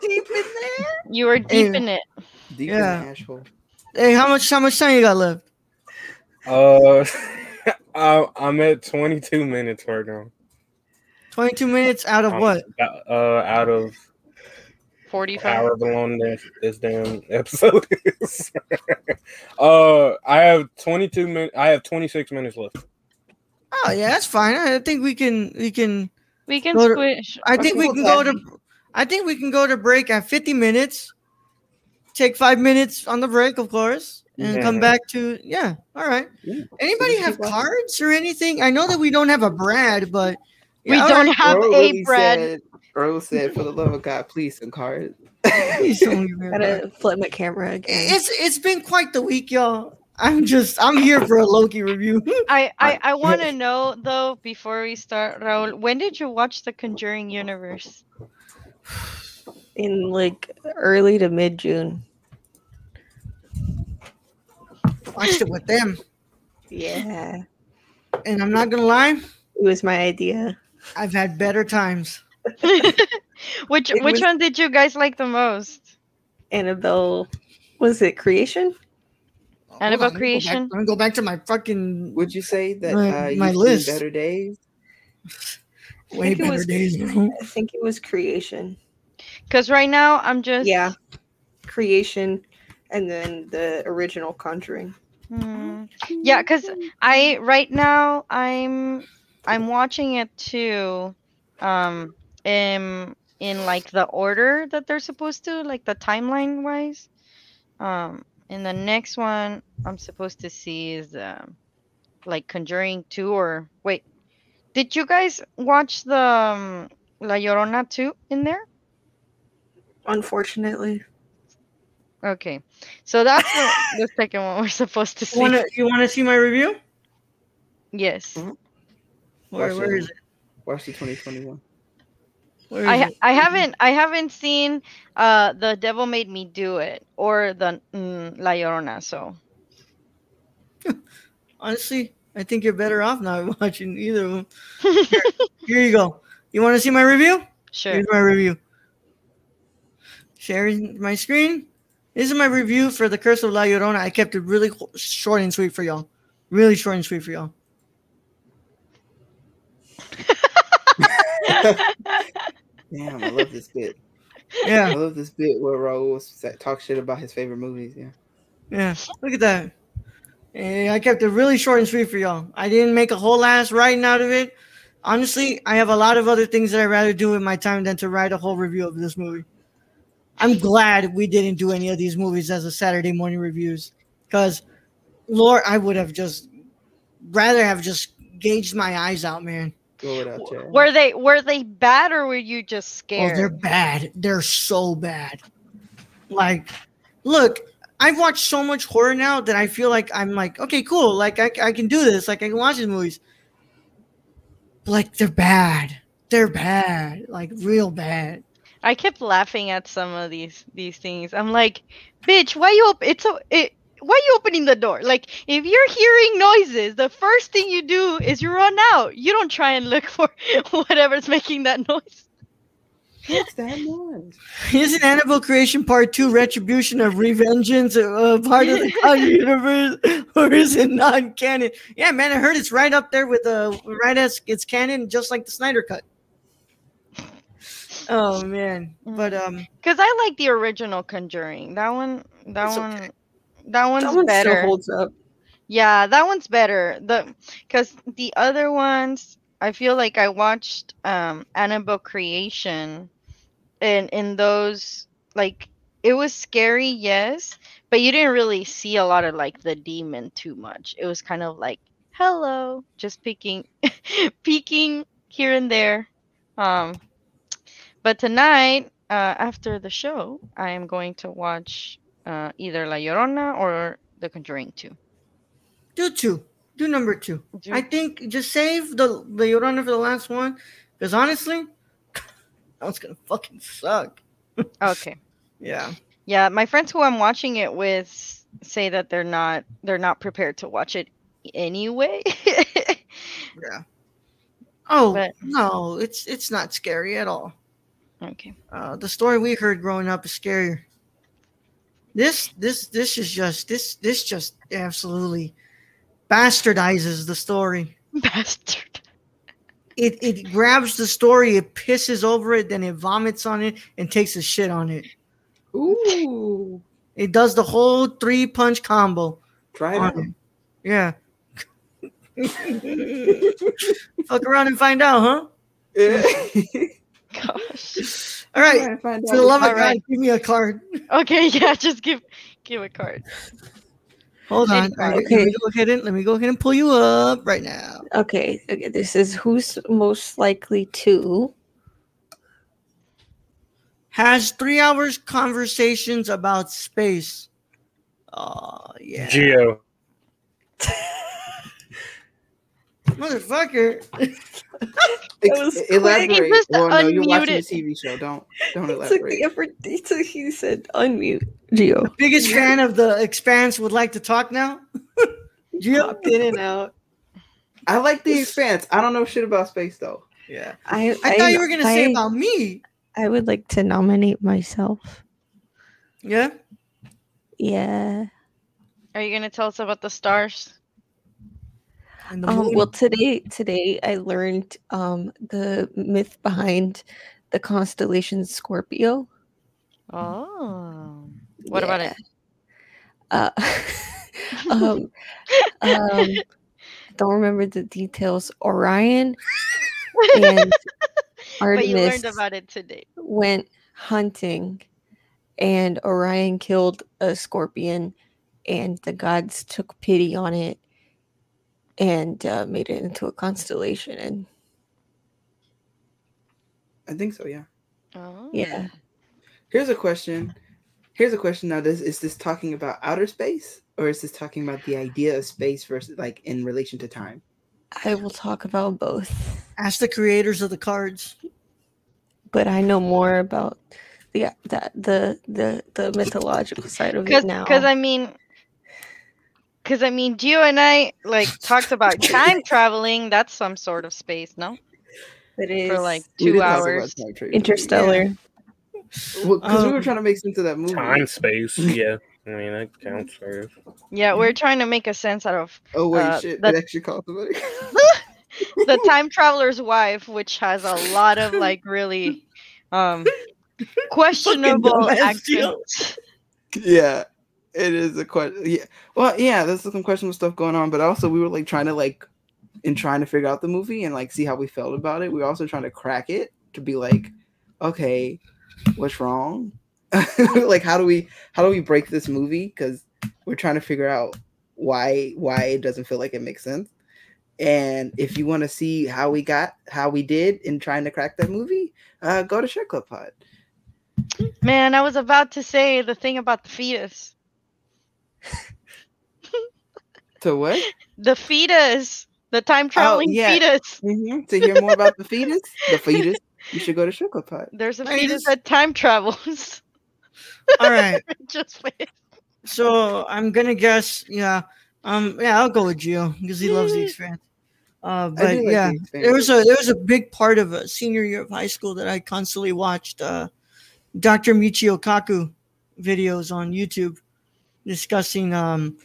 Deep in there. You were deep Hey. in it. Deep Yeah. in the asshole. Hey, how much how much time you got left? Uh, I, I'm at 22 minutes right now. 22 minutes out of Um, what? Uh, out of 45. however long this, this damn episode is. uh, I have 22 minutes. I have 26 minutes left. Oh yeah, that's fine. I think we can we can We can to- switch. I think we can go to I think we can go to break at 50 minutes. Take 5 minutes on the break, of course, and come back to yeah. All right. Yeah. Anybody have cards or anything? I know that we don't have a Brad, but We Yeah, don't right. have Earl a really bread. Said, Earl said, "For the love of God, please some cards." Please don't give me a Brad. Gotta flip my camera again. It's it's been quite the week, y'all. I'm just I'm here for a Loki review. I, I, I want to know though before we start, Raul. When did you watch the Conjuring universe? in like early to mid June. Watched it with them, Yeah. and I'm not gonna lie, It was my idea. I've had better times. which It which was- one did you guys like the most? Annabelle was it creation? Annabelle Hold on, let me go back- Creation? Let me go back to my fucking Would you say that My- uh, my list. better days? way better was- days. bro. I think it was creation. Because right now I'm just Yeah. Creation and then the original conjuring. Hmm. Yeah, because I right now I'm I'm watching it too, um, in in like the order that they're supposed to, like the timeline wise. Um, and the next one I'm supposed to see is um, like Conjuring two or wait, did you guys watch the um, La Llorona two in there? Unfortunately. Okay, so that's the, the second one we're supposed to see. Wanna you wanna see my review? Yes. Where, Watch where it. is it? Watch the 2021. Where is I it? I haven't I haven't seen uh the devil made me do it or the mm, La Llorona so Honestly, I think you're better off not watching either of them. Here, here you go. You want to see my review? sure Here's my review. Sharing my screen. This is my review for the Curse of La Llorona. I kept it really short and sweet for y'all. Really short and sweet for y'all. Damn, I love this bit. Yeah, I love this bit where Raul sa- talk shit about his favorite movies. Yeah. yeah. Look at that. Eh, I kept it really short and sweet for y'all. I didn't make a whole ass writing out of it. Honestly, I have a lot of other things that I'd rather do with my time than to write a whole review of this movie. I'm glad we didn't do any of these movies as a Saturday morning reviews. Because, Lord, I would have just rather have just gauged my eyes out, man. Go it out, Chad. Were they were they bad or were you just scared? Oh, they're bad. They're so bad. Like, look, I've watched so much horror now that I feel like I'm like, okay, cool. Like, I, I can do this. Like, I can watch these movies. But, like, they're bad. They're bad. Like, real bad. I kept laughing at some of these these things. I'm like, bitch, why you op- it's a it why are you opening the door? Like if you're hearing noises, the first thing you do is you run out. You don't try and look for whatever's making that noise. What's that noise? Isn't Annabelle Creation Part 2 Retribution of Revengeance uh, part of the Conjuring universe? Or is it non canon? Yeah, man, I heard it's right up there with the uh, right as it's canon, just like the Snyder Cut. Oh, man. But, um, Cause I like the original Conjuring. That one, that one, okay. That one's That one better. holds up. Yeah, that one's better. The because the other ones, I feel like I watched um Annabelle Creation, and in those like it was scary, yes, but you didn't really see a lot of like the demon too much. It was kind of like hello, just peeking, peeking here and there. Um, but tonight, uh, after the show, I am going to watch uh, either La Llorona or The Conjuring Two. do two. Do number two. Do- I think just save the the Llorona for the last one, because honestly, that one's gonna fucking suck. Okay. Yeah. Yeah, my friends who I'm watching it with say that they're not they're not prepared to watch it anyway. Yeah. Oh But- no, it's it's not scary at all. okay. Uh, the story we heard growing up is scarier. This this this is just this this just absolutely bastardizes the story. Bastard. It it grabs the story, it pisses over it, then it vomits on it and takes a shit on it. Ooh. It does the whole three punch combo. Try it it. Yeah. Fuck around and find out, huh? Yeah. Gosh. All right. Try to find For the love of All God, give me a card. Okay, yeah, just give give a card. Hold on. All right, Let me go ahead and let me go ahead and pull you up right now. Okay, okay, this is who's most likely to. Has three hours conversations about space. Oh yeah. Gio. Motherfucker. Ex- was quick. elaborate. He just Well, no, you're watching a. TV show. Don't don't He took the effort. He, took, he said unmute. Gio Biggest fan of the expanse would like to talk now. Gio? popped in and out. I like the expanse. I don't know shit about space though. Yeah. I, I thought you were gonna say about me. I would like to nominate myself. Yeah. Yeah. Are you gonna tell us about the stars? Um, well, today today I learned um, the myth behind the constellation Scorpio. Oh. What about it? Uh, um, um, don't remember the details. Orion and but you Artemis learned about it today. went hunting, and Orion killed a scorpion, and the gods took pity on it and uh, made it into a constellation. And I think so. Yeah. Oh. yeah, Here's a question. Here's a question. Now, this is this talking about outer space, or is this talking about the idea of space versus like in relation to time? I will talk about both. Ask the creators of the cards. but I know more about the that the the the mythological side of Cause, it now. cause I mean, cause I mean, Gio and I like talked about time traveling. That's some sort of space, no? it is For like two did talk about hours. time travel. interstellar. Because we were Um, trying to make sense of that movie. Time space. Yeah. I mean that counts for Yeah, we're trying to make a sense out of Oh wait, Uh, shit! that- It actually cost somebody. the time traveler's wife, which has a lot of like really um questionable dumbass, Gio. accents. yeah, it is a question. Yeah, well, yeah, there's some questionable stuff going on, but also we were like trying to like in trying to figure out the movie and like see how we felt about it. We were also trying to crack it to be like, okay, what's wrong? like, how do we how do we break this movie? Because we're trying to figure out why why it doesn't feel like it makes sense. And if you want to see how we got how we did in trying to crack that movie, uh, go to Share Club Pod. Man, I was about to say the thing about the fetus. To what? The fetus. The time traveling yeah. fetus. Mhm. To hear more about the fetus, the fetus, you should go to Sugar Pot. There's a Hey, fetus this- that time travels. All right. Just wait. So I'm gonna guess, yeah. Um, yeah, I'll go with Gio because he loves the experience. Uh, but like yeah, The there was a there was a big part of a senior year of high school that I constantly watched uh, Dr. Michio Kaku videos on YouTube discussing um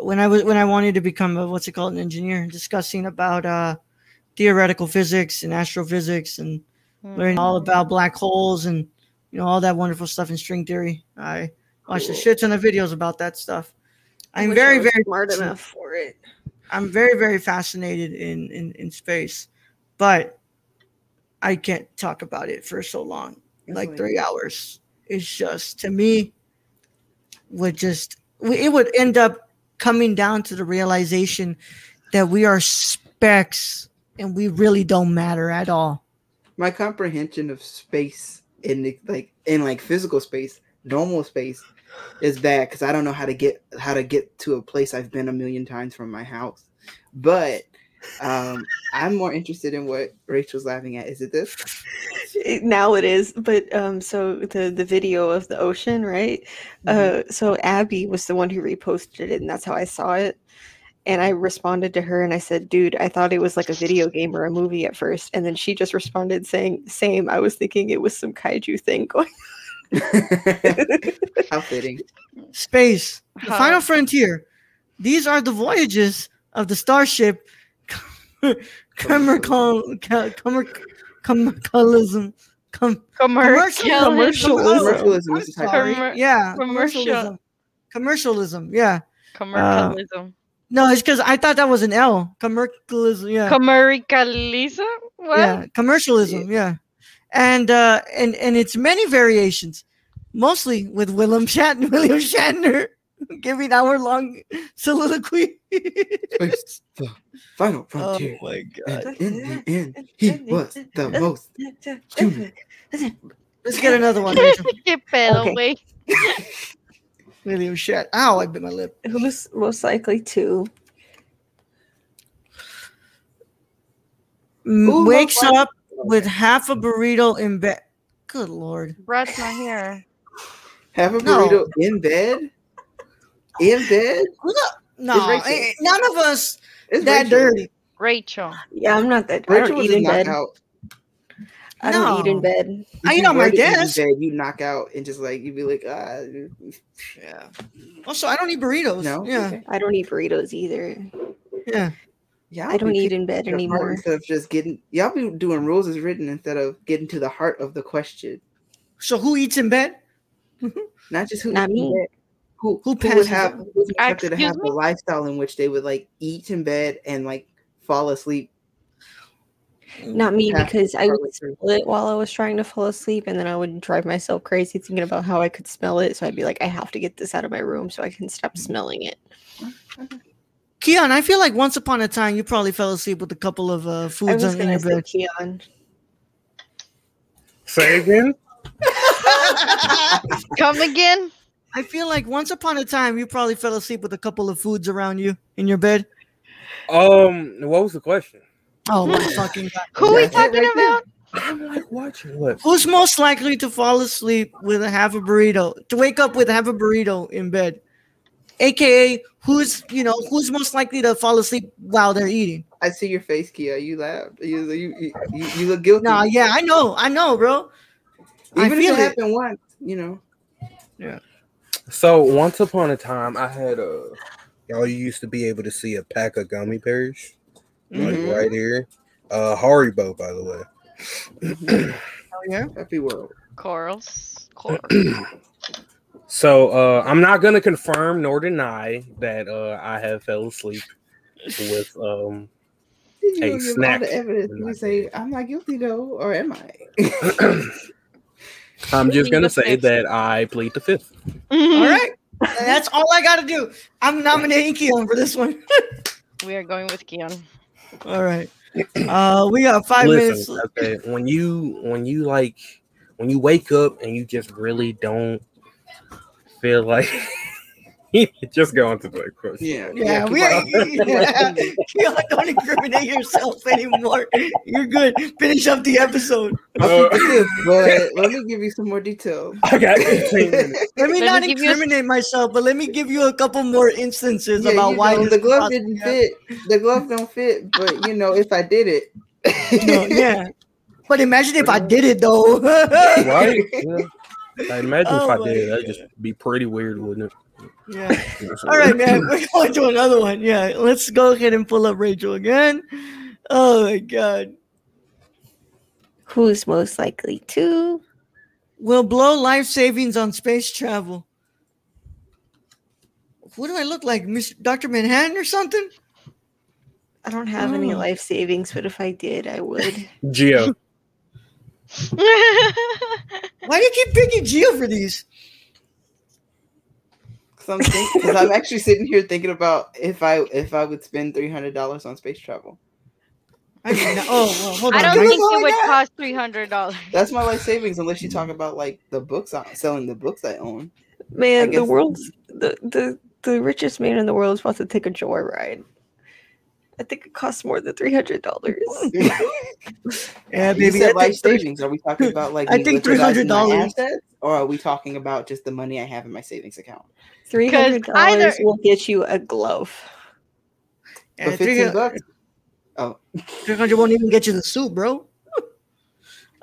when I was when I wanted to become a what's it called an engineer discussing about uh theoretical physics and astrophysics and learning all about black holes and you know all that wonderful stuff in string theory. I watched a shit ton of videos about that stuff. I'm very very smart enough for it. I'm very, very fascinated in, in, in space, but I can't talk about it for so long, That's like like- three hours. It's just to me would just it would end up coming down to the realization that we are specks and we really don't matter at all. My comprehension of space in like in like physical space, normal space, is bad because I don't know how to get how to get to a place I've been a million times from my house. But um I'm more interested in what Rachel's laughing at. Is it this? Now it is but um so the the video of the ocean right Mm-hmm. uh so abby was the one who reposted it and that's how i saw it and i responded to her and i said dude i thought it was like a video game or a movie at first and then she just responded saying same i was thinking it was some kaiju thing going How fitting. Space, the Huh. final frontier. These are the voyages of the starship commercial commercialism. Com- Commercial. commercialism. Commercialism is the Sorry. Yeah, commercial. commercialism. Commercialism. Yeah. Commercialism. No, it's because I thought that was an L. Commercialism. Yeah. Commercialism? What? yeah. Commercialism. Yeah. And uh, and and it's many variations, mostly with William Shatner. William Shatner giving hour long soliloquy. Space, the final oh my god. And in the end, he was the most human. Let's get another one. Rachel. ¿Qué pedo, Okay. güey? William Shat. Ow! I bit my lip. who's most likely to M- Who wakes most up with half a burrito in bed. Good lord. Brush my hair. Have a No. burrito in bed? In bed? Who No, Rachel. eh, none of us It's that Rachel. dirty. Rachel. yeah i'm not that i Rachel don't was eat in bed out. i don't eat in No. bed I If eat you on my were to eat in desk. Bed, you knock out and just like you'd be like, ah, Yeah. Also, I don't eat burritos. No? Yeah. i don't eat burritos either Yeah. yeah. i don't eat in bed anymore Instead of just getting, y'all be doing rules as written instead of getting to the heart of the question. So who eats in bed? Not just who, Not eats in me. Bed, who, Who who would have out? who's expected to Excuse have a lifestyle in which they would like eat in bed and like fall asleep. Not me because I would smell it while I was trying to fall asleep, and then I would drive myself crazy thinking about how I could smell it. So I'd be like, I have to get this out of my room so I can stop smelling it. Keon, I feel like once upon a time you probably fell asleep with a couple of uh, I foods was on your bed. Keon. Say again. Come again? I feel like once upon a time you probably fell asleep with a couple of foods around you in your bed. Um, what was the question? Oh my fucking god. Who are we talking right about? I'm like watching what? Who's most likely to fall asleep with a half a burrito? To wake up with half a burrito in bed? AKA who's you know who's most likely to fall asleep while they're eating? I see your face, Kia. You laughed. You you you, you, you look guilty. Nah, yeah, I know, I know, bro. I Even if feel it it. happened once, you know. So once upon a time, I had a. Y'all used to be able to see a pack of gummy bears, like Mhm. right here. Uh, Haribo, by the way. Mhm. Oh, yeah. Happy world. Corals. Corals. So uh, I'm not gonna confirm nor deny that uh, I have fell asleep with um. Did you Hey, give all snack. the evidence? in You say. I'm not guilty though, or am I? I'm just gonna say fifth. that I plead the fifth. All right. That's all I got to do. I'm nominating Keon for this one. We are going with Keon. All right. Uh, we got five minutes. Listen, okay, when you when you like when you wake up and you just really don't feel like just go on to the question. Yeah. Yeah, keep we on. yeah. Keon, don't incriminate yourself anymore. You're good. Finish up the episode. Uh, keep but let me give you some more details. I got 18 minutes. Let me Let not me give you a- incriminate myself, but let me give you a couple more instances Yeah, about why know, the glove possibly didn't happen. fit. The glove don't fit, but you know, if I did it, No, yeah. But imagine if I did it though. Right? Yeah. I imagine Oh if I did, that'd just be pretty weird, wouldn't Yeah. All right, man. We're going to do another one. Yeah. Let's go ahead and pull up Rachel again. Oh my god. Who's most likely to? Will blow life savings on space travel. What do I look like? Miss Dr. Manhattan or something? I don't have any Oh. life savings, but if I did, I would. Gio. Why do you keep picking Gio for these? Because I'm actually sitting here thinking about if I if I would spend three hundred dollars on space travel. I mean, oh, well, hold on. I don't think it would got. cost three hundred dollars. That's my life savings, unless you talk about like the books, I'm selling the books I own. I Man, the world's the, the the richest man in the world is about to take a joyride. I think it costs more than three hundred dollars. Yeah, You baby. said life savings. Are we talking about like I think $300. or are we talking about just the money I have in my savings account? Three hundred either- dollars will get you a glove. yeah, For fifteen 300 bucks. Oh, 300 won't even get you the suit, bro.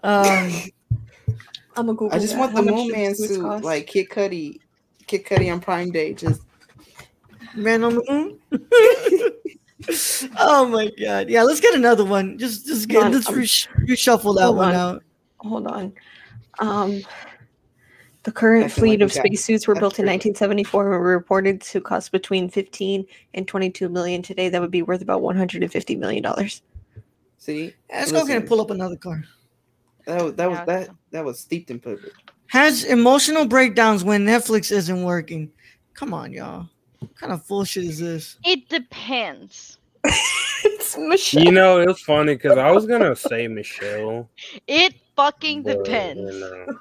Um, I'm a Google. I just that. want the much Moon Man suit, cost? like Kid Cudi, Kid Cudi on Prime Day. Just man on the moon. Oh my god! Yeah, let's get another one. Just, just get Hold on, let's resh- reshuffle that one on. out. Hold on. Um, the current fleet like of spacesuits were that's built in 1974 and were reported to cost between 15 and 22 million. Today, that would be worth about 150 million dollars. see. Let's go ahead and pull up another card. That was that was Yeah, that that was steeped in privilege. Has emotional breakdowns when Netflix isn't working. Come on, y'all. What kind of bullshit is this? It depends. it's Michelle. You know, it was funny because I was gonna say Michelle. It fucking but, depends. you know,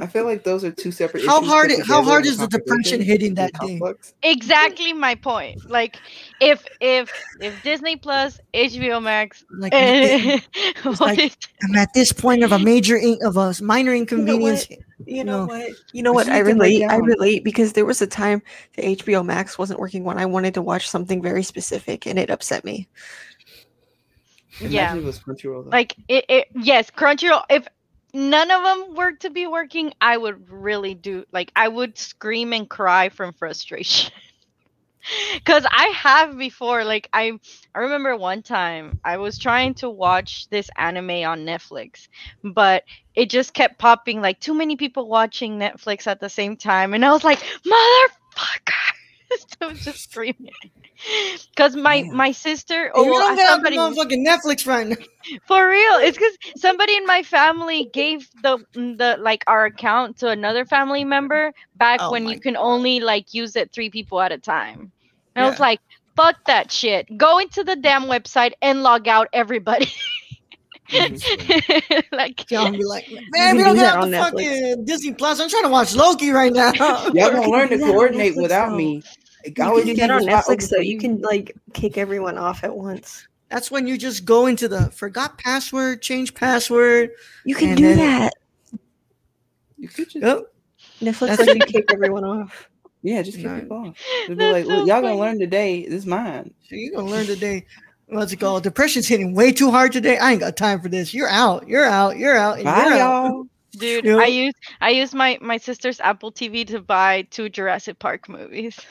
I feel like those are two separate. How issues hard how hard is the depression hitting that day? Exactly my point. Like if if if Disney Plus, HBO Max, Like, I'm what like- is- at this point of a major, in- of a minor inconvenience. You know what? You know what? You I need to break relate. I relate because there was a time that HBO Max wasn't working when I wanted to watch something very specific, and it upset me. Imagine yeah. it was Crunchyroll. like it, it yes, Crunchyroll if none of them were to be working, I would really do like I would scream and cry from frustration. Cause I have before, like I I remember one time I was trying to watch this anime on Netflix, but it just kept popping like too many people watching Netflix at the same time, and I was like, motherfucker! I was just screaming. Cause my Damn. my sister, oh you well, don't get on somebody motherfucking Netflix right now. for real, it's because somebody in my family gave the the like our account to another family member back Oh when you can only like use it three people at a time. And I was like, "Fuck that shit! Go into the damn website and log out everybody." Like, Y'all be like, man, we don't do get that on on the Netflix." fucking Disney Plus. I'm trying to watch Loki right now. Y'all You gonna learn to do that on coordinate Netflix, without though. me. You Always can do keep that on Netflix, open though. for You can like kick everyone off at once. That's when you just go into the forgot password, change password. You can do then- that. You could just, Yep. Netflix That's lets you kick everyone off. yeah, just kick Right. it off. They'll be That's like, so look, y'all gonna learn today. This is mine. So you're gonna learn today. What's it called? Depression's hitting way too hard today. I ain't got time for this. You're out. You're out. You're out. And Bye, you're y'all. Dude, You know- I use I use my my sister's Apple TV to buy two Jurassic Park movies.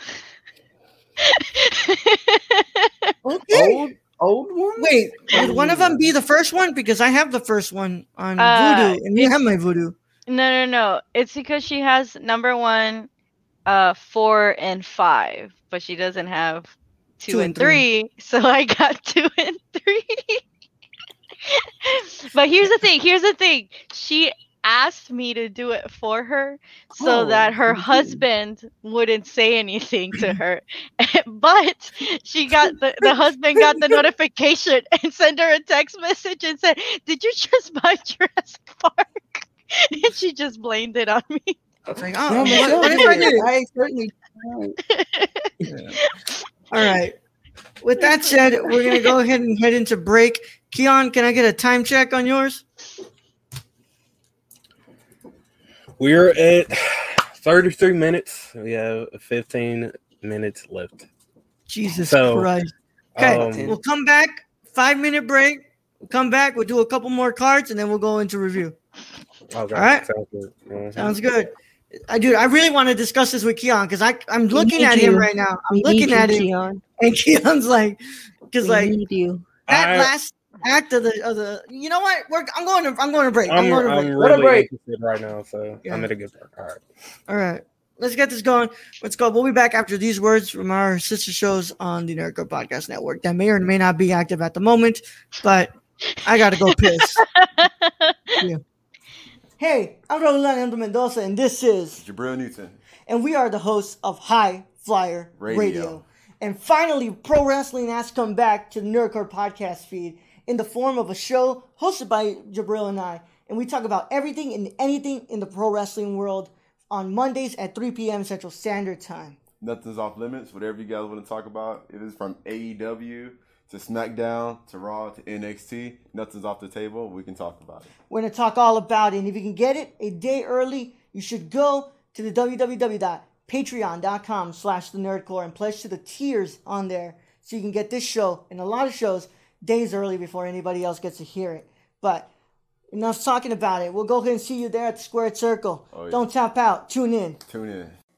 Okay. Old old one. Wait, would one of them be the first one? Because I have the first one on Uh, Vudu, and you have my Vudu. No, no, no. It's because she has number one, uh, four and five, but she doesn't have two, Two and, and three. three. So I got two and three. but here's the thing. Here's the thing. She asked me to do it for her so Oh, that her husband wouldn't say anything to her. but she got the, the husband got the notification and sent her a text message and said, Did you just buy Jurassic Park? and she just blamed it on me. It's like, oh, No, what, Michelle what I did. did? All right. With that said, we're gonna go ahead and head into break. Keon, can I get a time check on yours? We're at 33 minutes. We have 15 minutes left. Jesus So, Christ. Okay, Um, we'll come back. Five minute break. We'll come back. We'll do a couple more cards, and then we'll go into review. okay, All right. Sounds good. Mhm. Sounds good. I do. I really want to discuss this with Keon because I I'm looking need at him right now. I'm We need looking you, at him, Keon. and Keon's like, because like need you. that I- last act of the of the. You know what? We're, I'm going to I'm going to break. I'm, I'm, going to I'm break. What a really break. interested right now, so Yeah. I'm at a good part. All right. All right. Let's get this going. Let's go. We'll be back after these words from our sister shows on the Nerd Corps Podcast Network that may or may not be active at the moment, but I got to go piss. hey, I'm Rolando Mendoza, and this is, Jabril Newton. and we are the hosts of High Flyer Radio. Radio. And finally, pro wrestling has come back to the Nerd Corps Podcast feed in the form of a show hosted by Jabril and I. And we talk about everything and anything in the pro wrestling world on Mondays at 3 p.m. Central Standard Time. Nothing's off limits. Whatever you guys want to talk about, it is from AEW to SmackDown to Raw to NXT. Nothing's off the table. We can talk about it. We're going to talk all about it. And if you can get it a day early, you should go to the www.patreon.com slash the nerdcorps and pledge to the tiers on there so you can get this show and a lot of shows days early before anybody else gets to hear it. But enough talking about it. We'll go ahead and see you there at the squared circle. Oh, yeah. Don't tap out. Tune in. Tune in.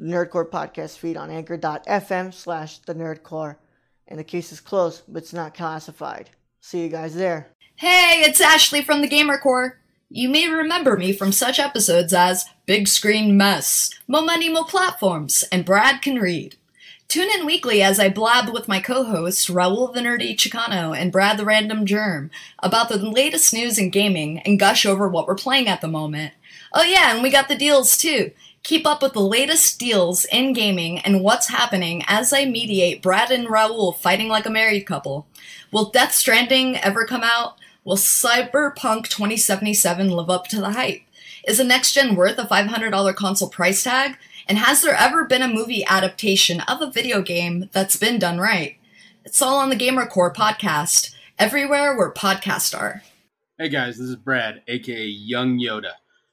Nerd Corps podcast feed on anchor.fm slash the nerdcorps. And the case is closed, but it's not classified. See you guys there. Hey, it's Ashley from the Gamer Corps. You may remember me from such episodes as Big Screen Mess, Mo Money Mo Platforms, and Brad Can Read. Tune in weekly as I blab with my co-hosts Raul the Nerdy Chicano and Brad the Random Germ about the latest news in gaming and gush over what we're playing at the moment. Oh yeah, and we got the deals too. Keep up with the latest deals in gaming and what's happening as I mediate Brad and Raul fighting like a married couple. Will Death Stranding ever come out? Will Cyberpunk 2077 live up to the hype? Is a next gen worth a $500 console price tag? And has there ever been a movie adaptation of a video game that's been done right? It's all on the Gamer Corps podcast, everywhere where podcasts are. Hey guys, this is Brad, aka Young Yoda.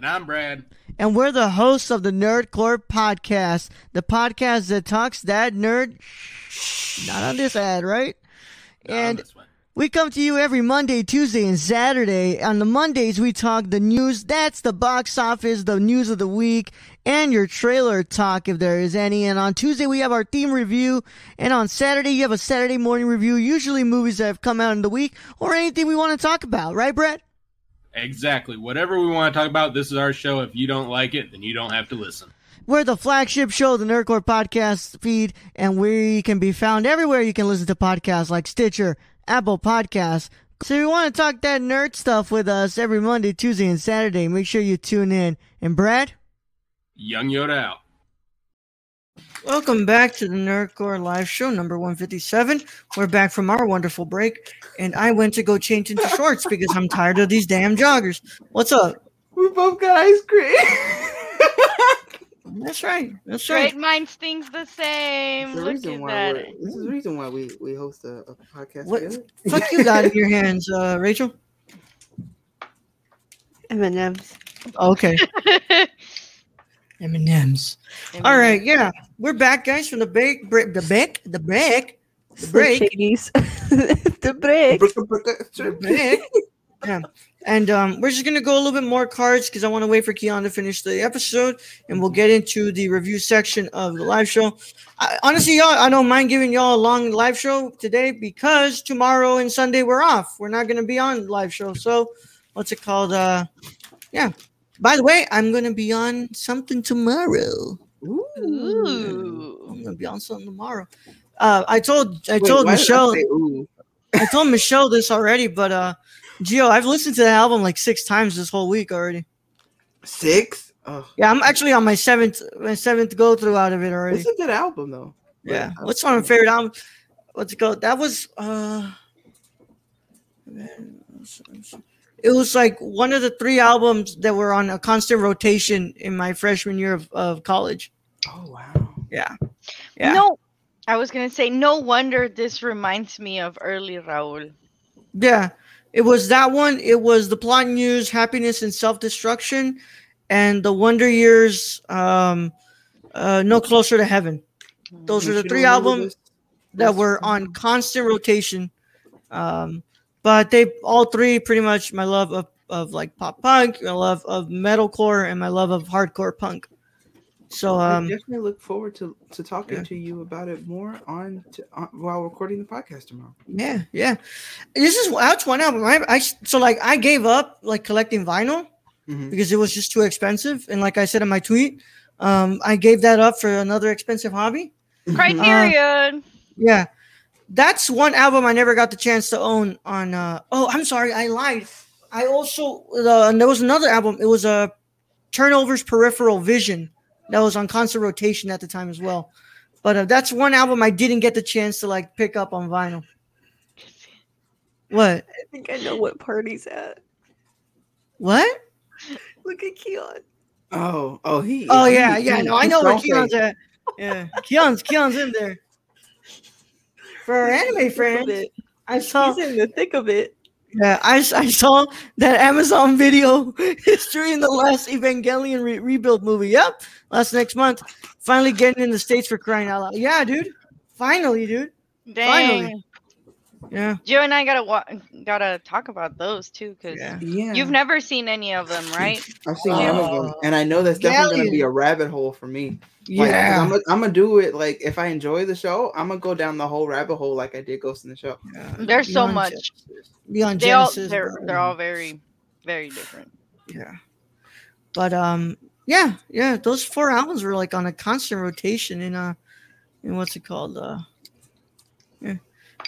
And I'm Brad. And we're the hosts of the Nerd Corps Podcast, the podcast that talks that nerd. Not on this ad, right? Not and we come to you every Monday, Tuesday, and Saturday. On the Mondays, we talk the news. That's the box office, the news of the week, and your trailer talk if there is any. And on Tuesday, we have our theme review. And on Saturday, you have a Saturday morning review, usually movies that have come out in the week or anything we want to talk about, right, Brett? Exactly. Whatever we want to talk about, this is our show. If you don't like it, then you don't have to listen. We're the flagship show, the Nerd Corps podcast feed, and we can be found everywhere you can listen to podcasts like Stitcher, Apple Podcasts. So if you want to talk that nerd stuff with us every Monday, Tuesday, and Saturday, make sure you tune in. And Brad, Young Yoda out. Welcome back to the Nerd Corps live show number 157. We're back from our wonderful break, and I went to go change into shorts because I'm tired of these damn joggers. What's up? We both got ice cream. That's right. That's right. Great minds things the same. the Look reason at why that. this is the reason why we, we host a, a podcast What? together. Fuck you got in your hands, uh, Rachel. M&M's. Okay. M&M's. All right, yeah, we're back, guys, from the break, break the break, the break, the break, Shadies. the break. the break. Yeah, and um, we're just gonna go a little bit more cards because I want to wait for Keon to finish the episode, and we'll get into the review section of the live show. I, honestly, y'all, I don't mind giving y'all a long live show today because tomorrow and Sunday we're off. We're not gonna be on live show, so what's it called? Uh, yeah. By the way, I'm gonna be on something tomorrow. Ooh. I'm gonna be on something tomorrow. Uh, I told I Wait, told did I Michelle? I told Michelle this already, but uh, Gio, I've listened to the album like six times this whole week already. Six? Oh, Yeah, I'm actually on my seventh my seventh go through out of it already. it's a good album though. Yeah, But- what's one of my favorite album? What's it called? That was uh, it was like one of the three albums that were on a constant rotation in my freshman year of, of college. Oh wow. Yeah, yeah. No, I was gonna say no wonder this reminds me of early Raul. Yeah, it was that one. It was the Plot In You, happiness and self destruction, and the Wonder Years. Um, uh, no closer to heaven. Those are the three albums this. that were on constant rotation. Um, but they all three pretty much my love of of like pop punk, my love of metalcore, and my love of hardcore punk. So I um, definitely look forward to, to talking yeah. to you about it more on, to, on while recording the podcast tomorrow. Yeah, yeah. This is that's one album. I, I so like I gave up like collecting vinyl Mhm. because it was just too expensive. And like I said in my tweet, um, I gave that up for another expensive hobby. Criterion. Yeah, that's one album I never got the chance to own. On uh, oh, I'm sorry, I lied. I also uh, and there was another album. It was a uh, Turnover's Peripheral Vision that was on concert rotation at the time as well. But uh, that's one album I didn't get the chance to like pick up on vinyl. What? I think I know what party's at. What? Look at Keon. Oh, oh, he. Oh he- yeah, yeah. he- No, I know where Keon's at. Yeah, Keon's Keon's in there. For our anime Thick friends. I saw. He's in the thick of it. Yeah, I, s- I saw that Amazon video history in the last Evangelion re- rebuild movie. Yep, last next month. Finally getting in the states for crying out loud. Yeah, dude. Finally, dude. Dang. finally. Yeah. Joe and I gotta wa- gotta talk about those too, because Yeah. Yeah, you've never seen any of them, right? I've seen Oh. Amazon, and I know that's definitely going to be a rabbit hole for me. Like, 'cause Yeah. I'm gonna I'm gonna do it. Like, if I enjoy the show, I'm gonna go down the whole rabbit hole like I did Ghost in the Shell. yeah. There's so much. Genesis. Beyond They all Genesis. they're bro. they're all very very different. Yeah. But um yeah, yeah, those four albums were like on a constant rotation in uh in what's it called? Uh yeah.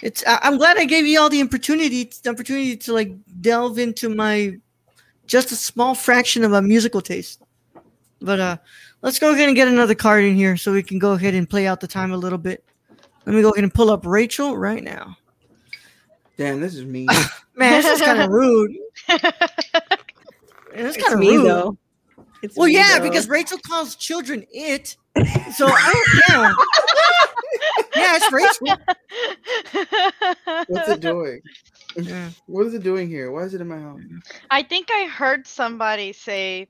It's I, I'm glad I gave you all the opportunity the opportunity to like delve into my just a small fraction of a musical taste. But uh, let's go ahead and get another card in here so we can go ahead and play out the time a little bit. Let me go ahead and pull up Rachel right now. Damn, this is mean. Man, this is kind of rude. Man, It's It's kind of me rude. though. It's Well, me, yeah, though. because Rachel calls children it. So I don't, yeah, yeah, it's Rachel. What's it doing? Yeah. What is it doing here? Why is it in my house? Mm-hmm. I think I heard somebody say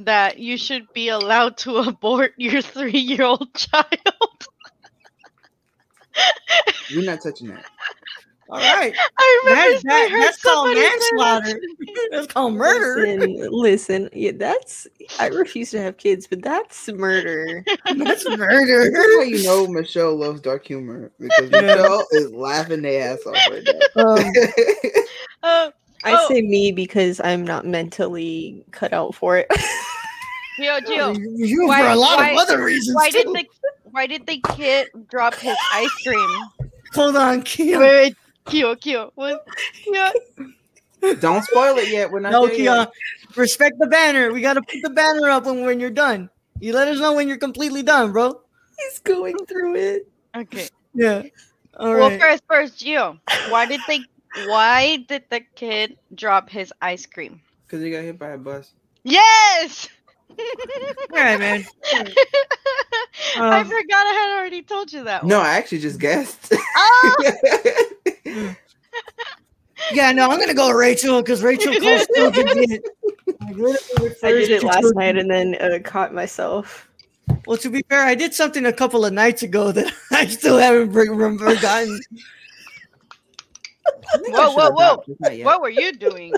that you should be allowed to abort your three-year-old child. You're not touching that. All right, I remember That- I that- heard that's called somebody say that. manslaughter. That's called murder. Listen, listen, yeah, that's. I refuse to have kids, but that's murder. That's murder. That's how you know Michelle loves dark humor because Yeah. Michelle is laughing their ass off right now. Um, Uh, I Oh. say me because I'm not mentally cut out for it. Gio, Gio, You Why- for a lot why- of other reasons why did the why did the kid drop his ice cream? Hold on, Kia. Wait, wait, Kyo, Kyo, what? Yeah. Don't spoil it yet. We're not No, there Kia. yet. Respect the banner. We gotta put the banner up when when you're done. You let us know when you're completely done, bro. He's going through it. Okay. Yeah. All well, right. first, first, Gio, why did they? Why did the kid drop his ice cream? Because he got hit by a bus. Yes. All right, man. I Um, forgot I had already told you that. No, one. I actually just guessed. Oh! Yeah, no, I'm gonna go with Rachel because Rachel calls children it. Like, I did it last children. night and then uh, caught myself. Well, to be fair, I did something a couple of nights ago that I still haven't br- rem- forgotten. I think I Whoa, whoa, whoa! adopt, just not yet. What were you doing?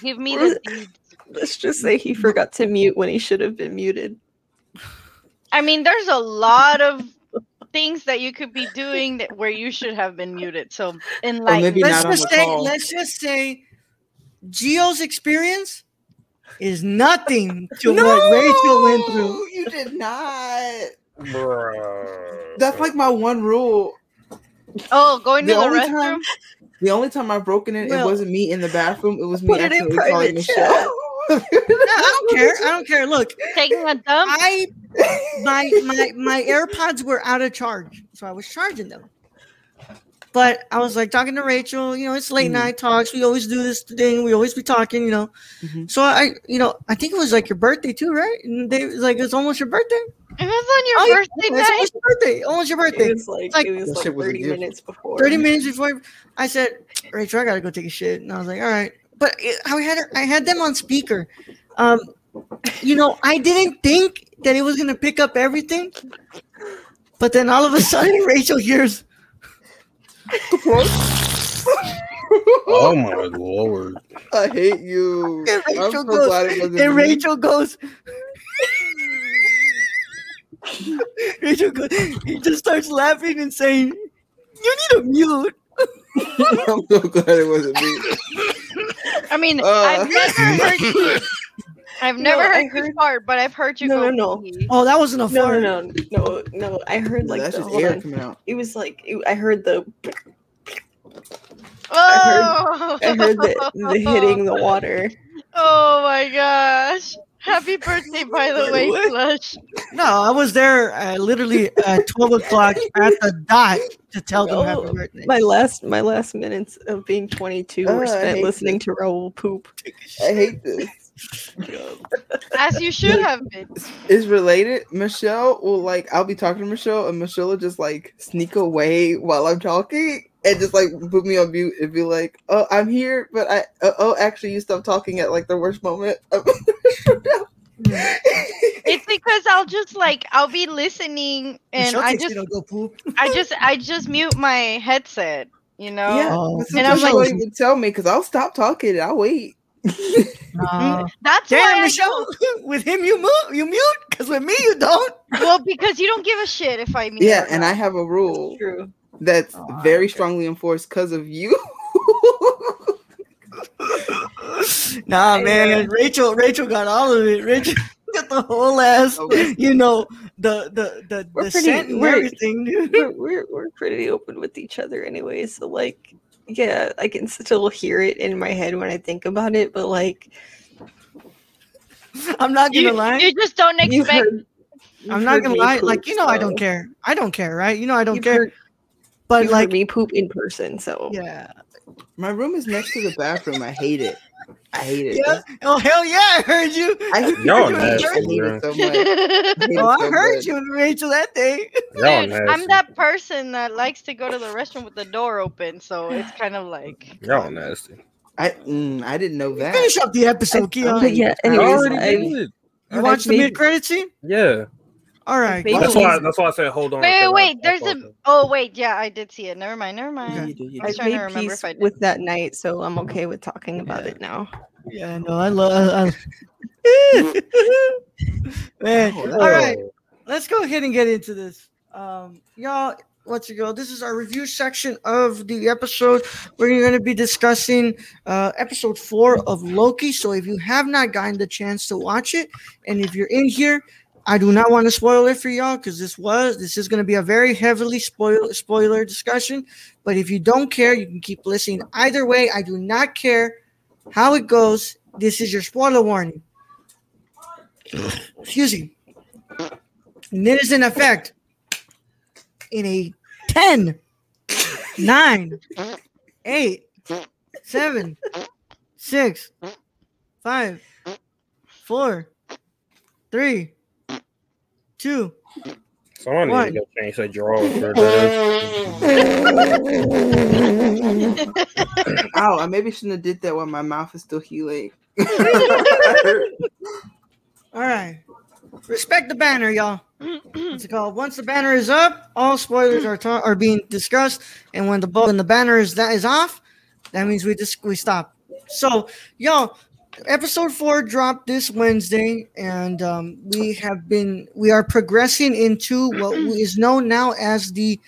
Give me What the deeds. Let's just say he forgot to mute when he should have been muted. I mean, there's a lot of things that you could be doing that where you should have been muted. So, in like, maybe let's just say, call. let's just say, Gio's experience is nothing to what Rachel went through. You did not. Bruh. That's like my one rule. oh, going to The the restroom. time- The only time I've broken it, Well- it wasn't me in the bathroom. It was me Put it in calling private Michelle. No, I don't care. I don't care. Look, Taking a dump. I my my my AirPods were out of charge, so I was charging them. But I was like talking to Rachel. You know, it's late Mhm. night talks. We always do this thing. We always be talking. You know, Mhm. so I, you know, I think it was like your birthday too, right? And they was like, it's almost your birthday. It was on your Oh, yeah, birthday It's night. almost your birthday. Almost your birthday. It was like, like- it was like shit was 30 minutes before. 30 minutes before I said, Rachel, I gotta go take a shit. And I was like, all right. But it, I had I had them on speaker. Um, you know, I didn't think that it was gonna pick up everything. But then all of a sudden Rachel hears Oh my lord. I hate you. and I'm Rachel so goes glad it wasn't and me. Rachel goes Rachel goes, he just starts laughing and saying, You need a mute. I'm so glad it wasn't me. I mean, Uh. I've never heard you. I've never No, I heard you heard- fart, but I've heard you No, go. no, no. pee. Oh, that wasn't a No, fart. no, no, no, no. I heard like That's the, just hold air on. coming out. It was like it, I heard the Oh, I heard the, the hitting the water. Oh my gosh! Happy birthday, by the way, What? Flush. No, I was there uh, literally at 12 o'clock at the dot to tell them happy Oh, birthday. My last my last minutes of being 22 Oh, were spent hate listening to Raul poop. I hate this. As you should have been. Is related. Michelle will like I'll be talking to Michelle and Michelle will just like sneak away while I'm talking and just like put me on mute and be like, "Oh, I'm here, but I uh, oh actually you stopped talking at like the worst moment." It's because I'll just like I'll be listening and Michelle I just go poop. I just I just mute my headset. You know. yeah, Oh. And I'm like- you won't tell me because I'll stop talking and I'll wait. Uh, That's damn, why Michelle. with him, you mute. You mute. Because with me, you don't. don't- well because you don't give a shit if I mute. Yeah, and. I have a rule True. that's Oh, very okay. strongly enforced because of you. Nah, man. man. Rachel. Rachel got all of it. Rachel got the whole ass. Okay. You know the the the, We're the pretty- scent and we're- everything, dude. we're, we're we're pretty open with each other anyway, so like yeah, I can still hear it in my head when I think about it, but like I'm not gonna You, lie. you just don't expect. heard- I'm not gonna lie. poop, Like you know, I don't care. I don't care, right? You know, I don't You've care. heard- but like, me poop in person, so yeah, My room is next to the bathroom. I hate it. I hate it. yeah. Oh hell yeah, I heard you. I hate, Y'all I hate it so much. I hate Oh, I so heard much. you, Rachel, that day. Y'all nasty. I'm that person that likes to go to the restroom with the door open, so it's kind of like. Y'all nasty. I mm, I didn't know that. Finish up the episode, Keon. yeah. I I already I, did. You watched the mid credit scene? Yeah. All right. made. That's Maybe why. That's why I said hold on. Wait, I- wait, I there's thought a. Oh wait, yeah, I did see it. Never mind, never mind. Yeah, you did, you I was did. trying I've to remember peace if I did. with that night, so I'm okay with talking about Yeah. it now. Yeah, no, I love. I, Man, Oh, all right. Let's go ahead and get into this. Um, y'all, let's go. This is our review section of the episode. We're going to be discussing uh, episode four of Loki. So if you have not gotten the chance to watch it, and if you're in here, I do not want to spoil it for y'all because this was this is going to be a very heavily spoil spoiler discussion. But if you don't care, you can keep listening. Either way, I do not care how it goes. This is your spoiler warning. Excuse me. And it is in effect in a 10, 9, 8, 7, 6, 5, 4, 3, 2. Someone One. needs to go change that drawer. for that. Ow! Oh, I maybe shouldn't have did that while my mouth is still healing. All right. Respect the banner, y'all. What's it called? Once the banner is up, all spoilers are ta- are being discussed, and when the bo- when the banner is that is off, that means we just we stop. So, y'all, episode four dropped this Wednesday, and um, we have been we are progressing into what is known now as the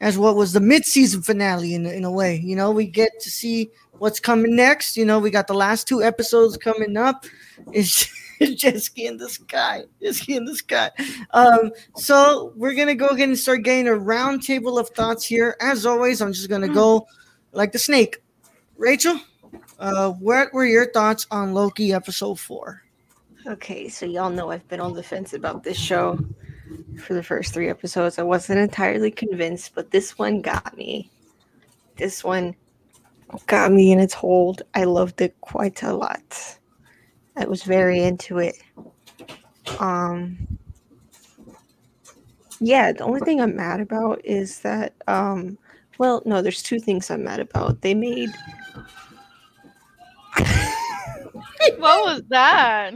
as what was the mid-season finale in in a way. You know, we get to see what's coming next. You know, we got the last two episodes coming up. It's just in the sky. Just in the sky. Um, so we're gonna go ahead and start getting a round table of thoughts here. As always, I'm just gonna go like the snake. Rachel, uh, what were your thoughts on Loki episode four? Okay, so y'all know I've been on the fence about this show for the first three episodes. I wasn't entirely convinced, but this one got me. This one got me in its hold. I loved it quite a lot. I was very into it. Um yeah, the only thing I'm mad about is that um well, no, there's two things I'm mad about. They made what was that?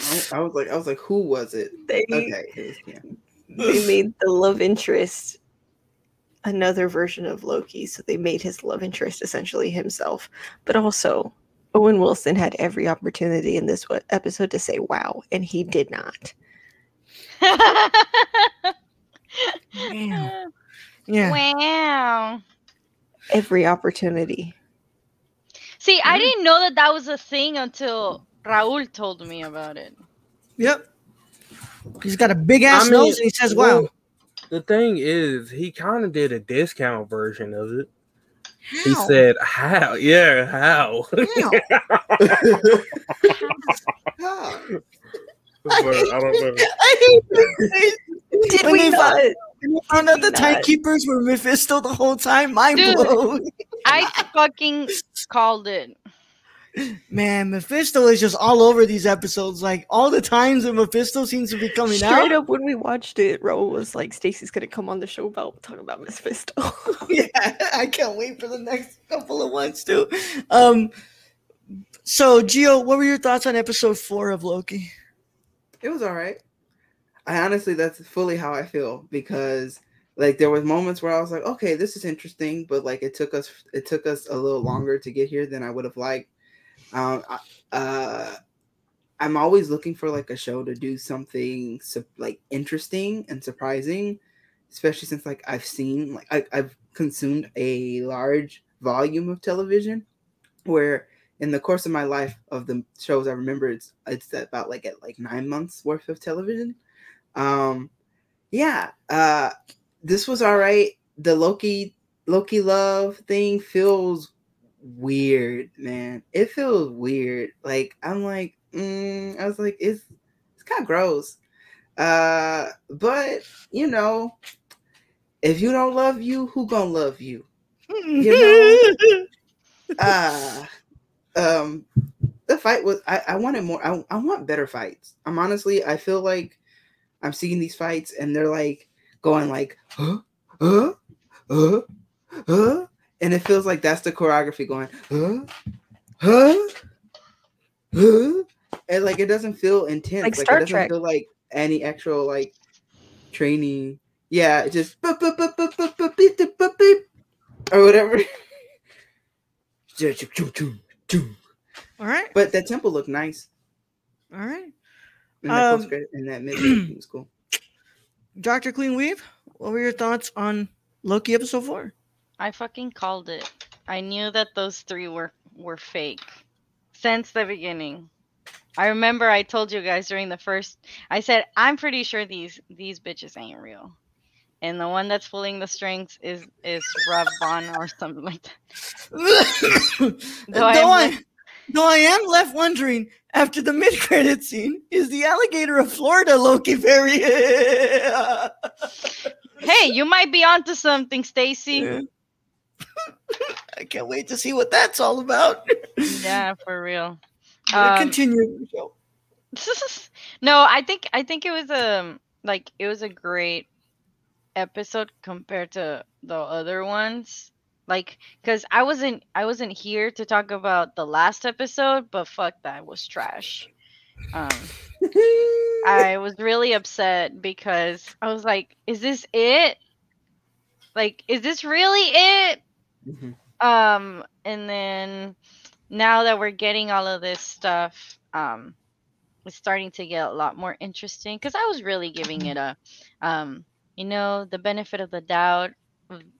I, I was like, I was like, who was it? they Okay, it was yeah. they made the love interest another version of Loki. So they made his love interest essentially himself. But also, Owen Wilson had every opportunity in this episode to say wow, and he did not. Damn. Yeah. Wow. Every opportunity. See, I mm-hmm. didn't know that that was a thing until Raul told me about it. Yep. He's got a big ass I mean, nose and he says, "Wow." The thing is, he kind of did a discount version of it. How? He said, "How? Yeah, how?" How? But I don't know. I hate this. Did When we they not? Found- when they found out the Not. timekeepers were Mephisto the whole time. Mind Dude. blown. I fucking called it. Man, Mephisto is just all over these episodes. Like all the times that Mephisto seems to be coming Straight out. Straight up, when we watched it, Raul was like, "Stacy's gonna come on the show about talking about Mephisto." yeah, I can't wait for the next couple of ones too. Um, so Gio, what were your thoughts on episode four of Loki? It was all right. I honestly, that's fully how I feel because like there was moments where I was like, okay, this is interesting, but like it took us, it took us a little longer to get here than I would have liked. Um, uh, I'm always looking for like a show to do something su- like interesting and surprising, especially since like I've seen like I, I've consumed a large volume of television, where in the course of my life of the shows I remember, it's it's about like at like nine months worth of television. Um, yeah, uh, this was all right. The Loki Loki love thing feels weird, man. It feels weird. Like I'm like mm, I was like, it's it's kind of gross. Uh, but you know, if you don't love you, who gonna love you? You know. uh um the fight was I, I wanted more I, I want better fights i'm honestly i feel like i'm seeing these fights and they're like going like huh? Huh? Huh? Huh? And it feels like that's the choreography going huh? Huh? Huh? And like it doesn't feel intense. Like like, Star it doesn't Trek. feel like any actual like training. Yeah it just boop, boop, boop, boop, boop, boop, beep, boop, boop, beep, or whatever. All right. But that temple looked nice. All right. And that, Um, post-credit- and that mid was cool. Dr. Queen Weave, what were your thoughts on Loki episode four? I fucking called it. I knew that those three were were fake since the beginning. I remember I told you guys during the first. I said I'm pretty sure these these bitches ain't real, and the one that's pulling the strings is is Rob Vaughn or something like that. though, I am I, left- though I am left wondering after the mid credit scene, is the alligator of Florida Loki very? Hey, you might be onto something, Stacy. Yeah. I can't wait to see what that's all about. Yeah, for real. Uh, Um, Continue. No, I think I think it was a like it was a great episode compared to the other ones. Like cuz I wasn't I wasn't here to talk about the last episode, but fuck that was trash. Um I was really upset because I was like, is this it? Like is this really it? Mhm. um and then now that we're getting all of this stuff um it's starting to get a lot more interesting because i was really giving it a um you know the benefit of the doubt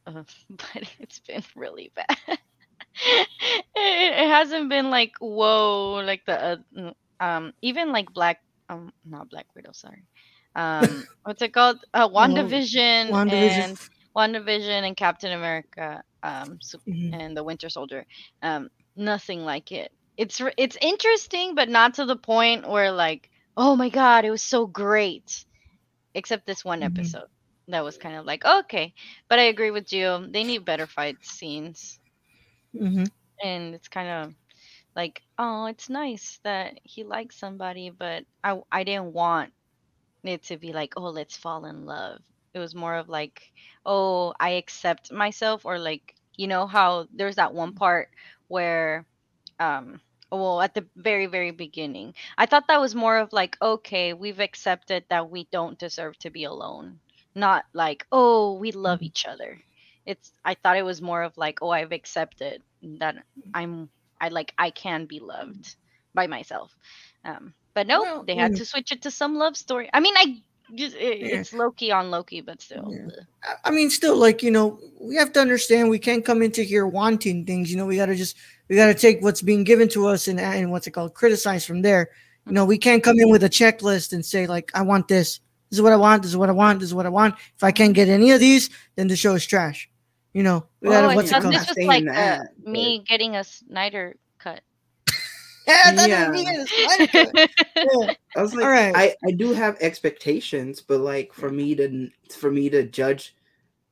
of- but it's been really bad it, it hasn't been like whoa like the uh, um even like black um not black widow sorry um what's it called uh wandavision, WandaVision. and WandaVision and Captain America, um, Mhm. and the Winter Soldier. Um, nothing like it. It's it's interesting, but not to the point where like, oh my god, it was so great. Except this one Mhm. episode that was kind of like okay, but I agree with you. They need better fight scenes, Mhm. and it's kind of like, oh, it's nice that he likes somebody, but I I didn't want it to be like, oh, let's fall in love. It was more of like, oh, I accept myself, or like, you know how there's that one part where, um, well, at the very very beginning, I thought that was more of like, okay, we've accepted that we don't deserve to be alone, not like, oh, we love each other. It's I thought it was more of like, oh, I've accepted that I'm I like I can be loved by myself. Um, but no, Well, they had mm. to switch it to some love story. I mean, I just- it, Yeah. it's Loki on Loki, but still. Yeah. I- I mean, still, like you know, we have to understand we can't come into here wanting things. You know, we got to just we got to take what's being given to us and and what's it called, criticize from there. You know, we can't come in with a checklist and say like, I want this. This is what I want. This is what I want. This is what I want. If I can't get any of these, then the show is trash. You know, we Oh, gotta I what's it called? this was like that, uh, but- me getting a Snyder cut. Yeah, that Yeah. doesn't mean Snyder Cut. Yeah. I was like, All right. I, I do have expectations, but like for me to for me to judge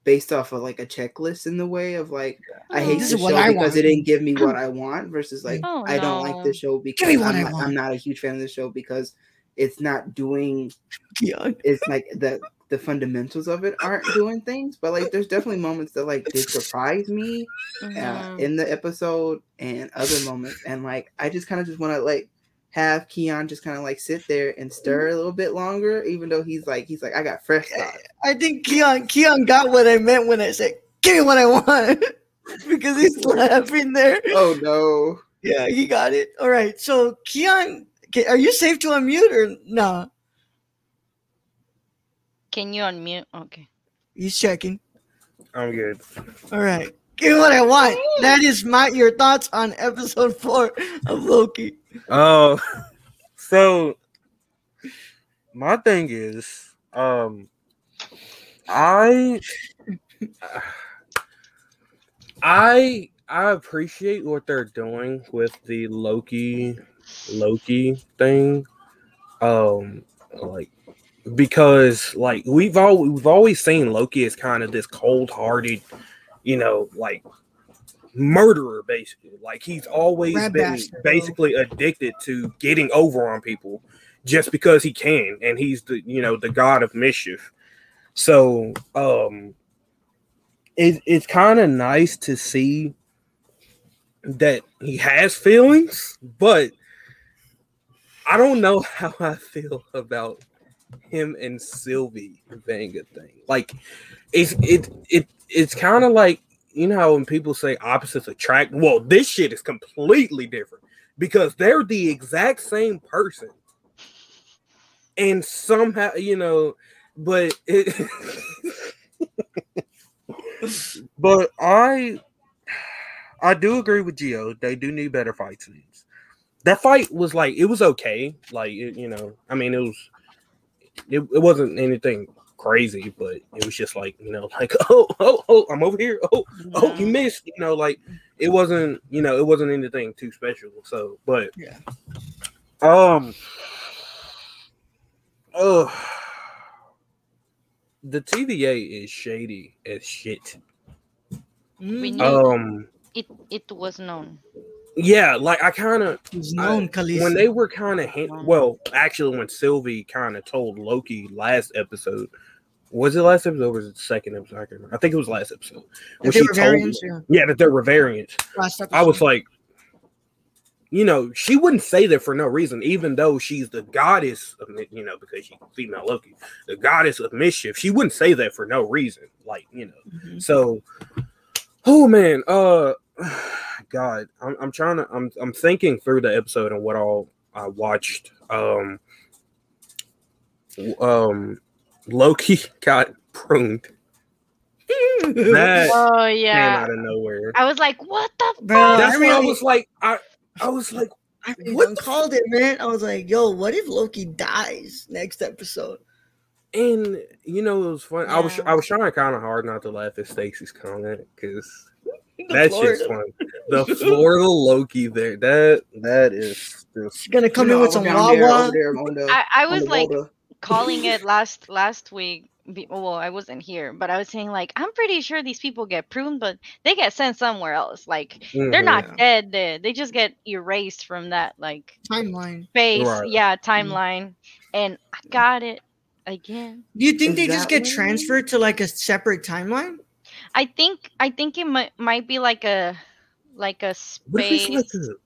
based off of like a checklist in the way of like I hate This the is what show I because want. it didn't give me what I want versus like Oh, I don't like no. the show because I'm, not. I'm not a huge fan of the show because it's not doing Yeah. it's like the the fundamentals of it aren't doing things but like there's definitely moments that like did surprise me uh, Mhm. in the episode and other moments and like i just kind of just want to like have keon just kind of like sit there and stir a little bit longer even though he's like he's like i got fresh thoughts I think Keon Keon got what I meant when I said, "Give me what I want," because he's laughing there. oh no Yeah, he got it. All right. So Keon, are you safe to unmute or no? Can you unmute? Okay. He's checking. I'm good. All right. Give me what I want. That is my your thoughts on episode four of Loki. Oh, so my thing is, um, I, I, I appreciate what they're doing with the Loki Loki thing. Um, like because like we've all we've always seen Loki as kind of this cold-hearted, you know, like murderer basically. Like he's always Rat been bastard, basically addicted to getting over on people just because he can, and he's the you know the god of mischief. So um, it, it's kind of nice to see that he has feelings, but I don't know how I feel about him and Sylvie Vanga thing. Like it's it it it's kind of like you know how when people say opposites attract. Well, this shit is completely different because they're the exact same person, and somehow you know, but it. but I I do agree with Gio. They do need better fight scenes. That fight was like it was okay. Like it, you know, I mean, it was it, it wasn't anything crazy, but it was just like you know, like oh oh oh, I'm over here. Oh oh, you missed. You know, like it wasn't you know, it wasn't anything too special. So, but Yeah. um, oh, the TVA is shady as shit. We Mm, knew Um, it. It was known. Yeah, like I kind of known Khaleesi. when they were kind of well, actually, when Sylvie kind of told Loki last episode, was it last episode or was it the second episode? I, can't remember. I think it was last episode. When she told, variants, yeah. yeah, that there were variants. I was like, you know, she wouldn't say that for no reason, even though she's the goddess of, you know, because she's female Loki, the goddess of mischief. She wouldn't say that for no reason, like you know. Mhm. So, oh man, uh, God, I'm, I'm trying to, I'm, I'm thinking through the episode and what all I watched. Um, um, Loki got pruned. That Oh came yeah. out of nowhere. I was like, what the Bro, fuck? That's I why I was like, I, I was like, I really what done the called it, man. I was like, yo, what if Loki dies next episode? and you know, it was fun. I was, I was trying kind of hard not to laugh at Stacy's comment because The that shit's Florida- fun. The Florida Loki there, that that is just She's gonna come You in with some down there, Wawa. there the- I, I was like border. calling it last last week. Well, I wasn't here, but I was saying like I'm pretty sure these people get pruned, but they get sent somewhere else. Like they're Mhm. not Yeah. dead. They, they just get erased from that like timeline. space, Right. yeah, timeline. And I got it again. Do you think Is they just get what- transferred to like a separate timeline? I think I think it might might be like a like a What if space. it's like a, the-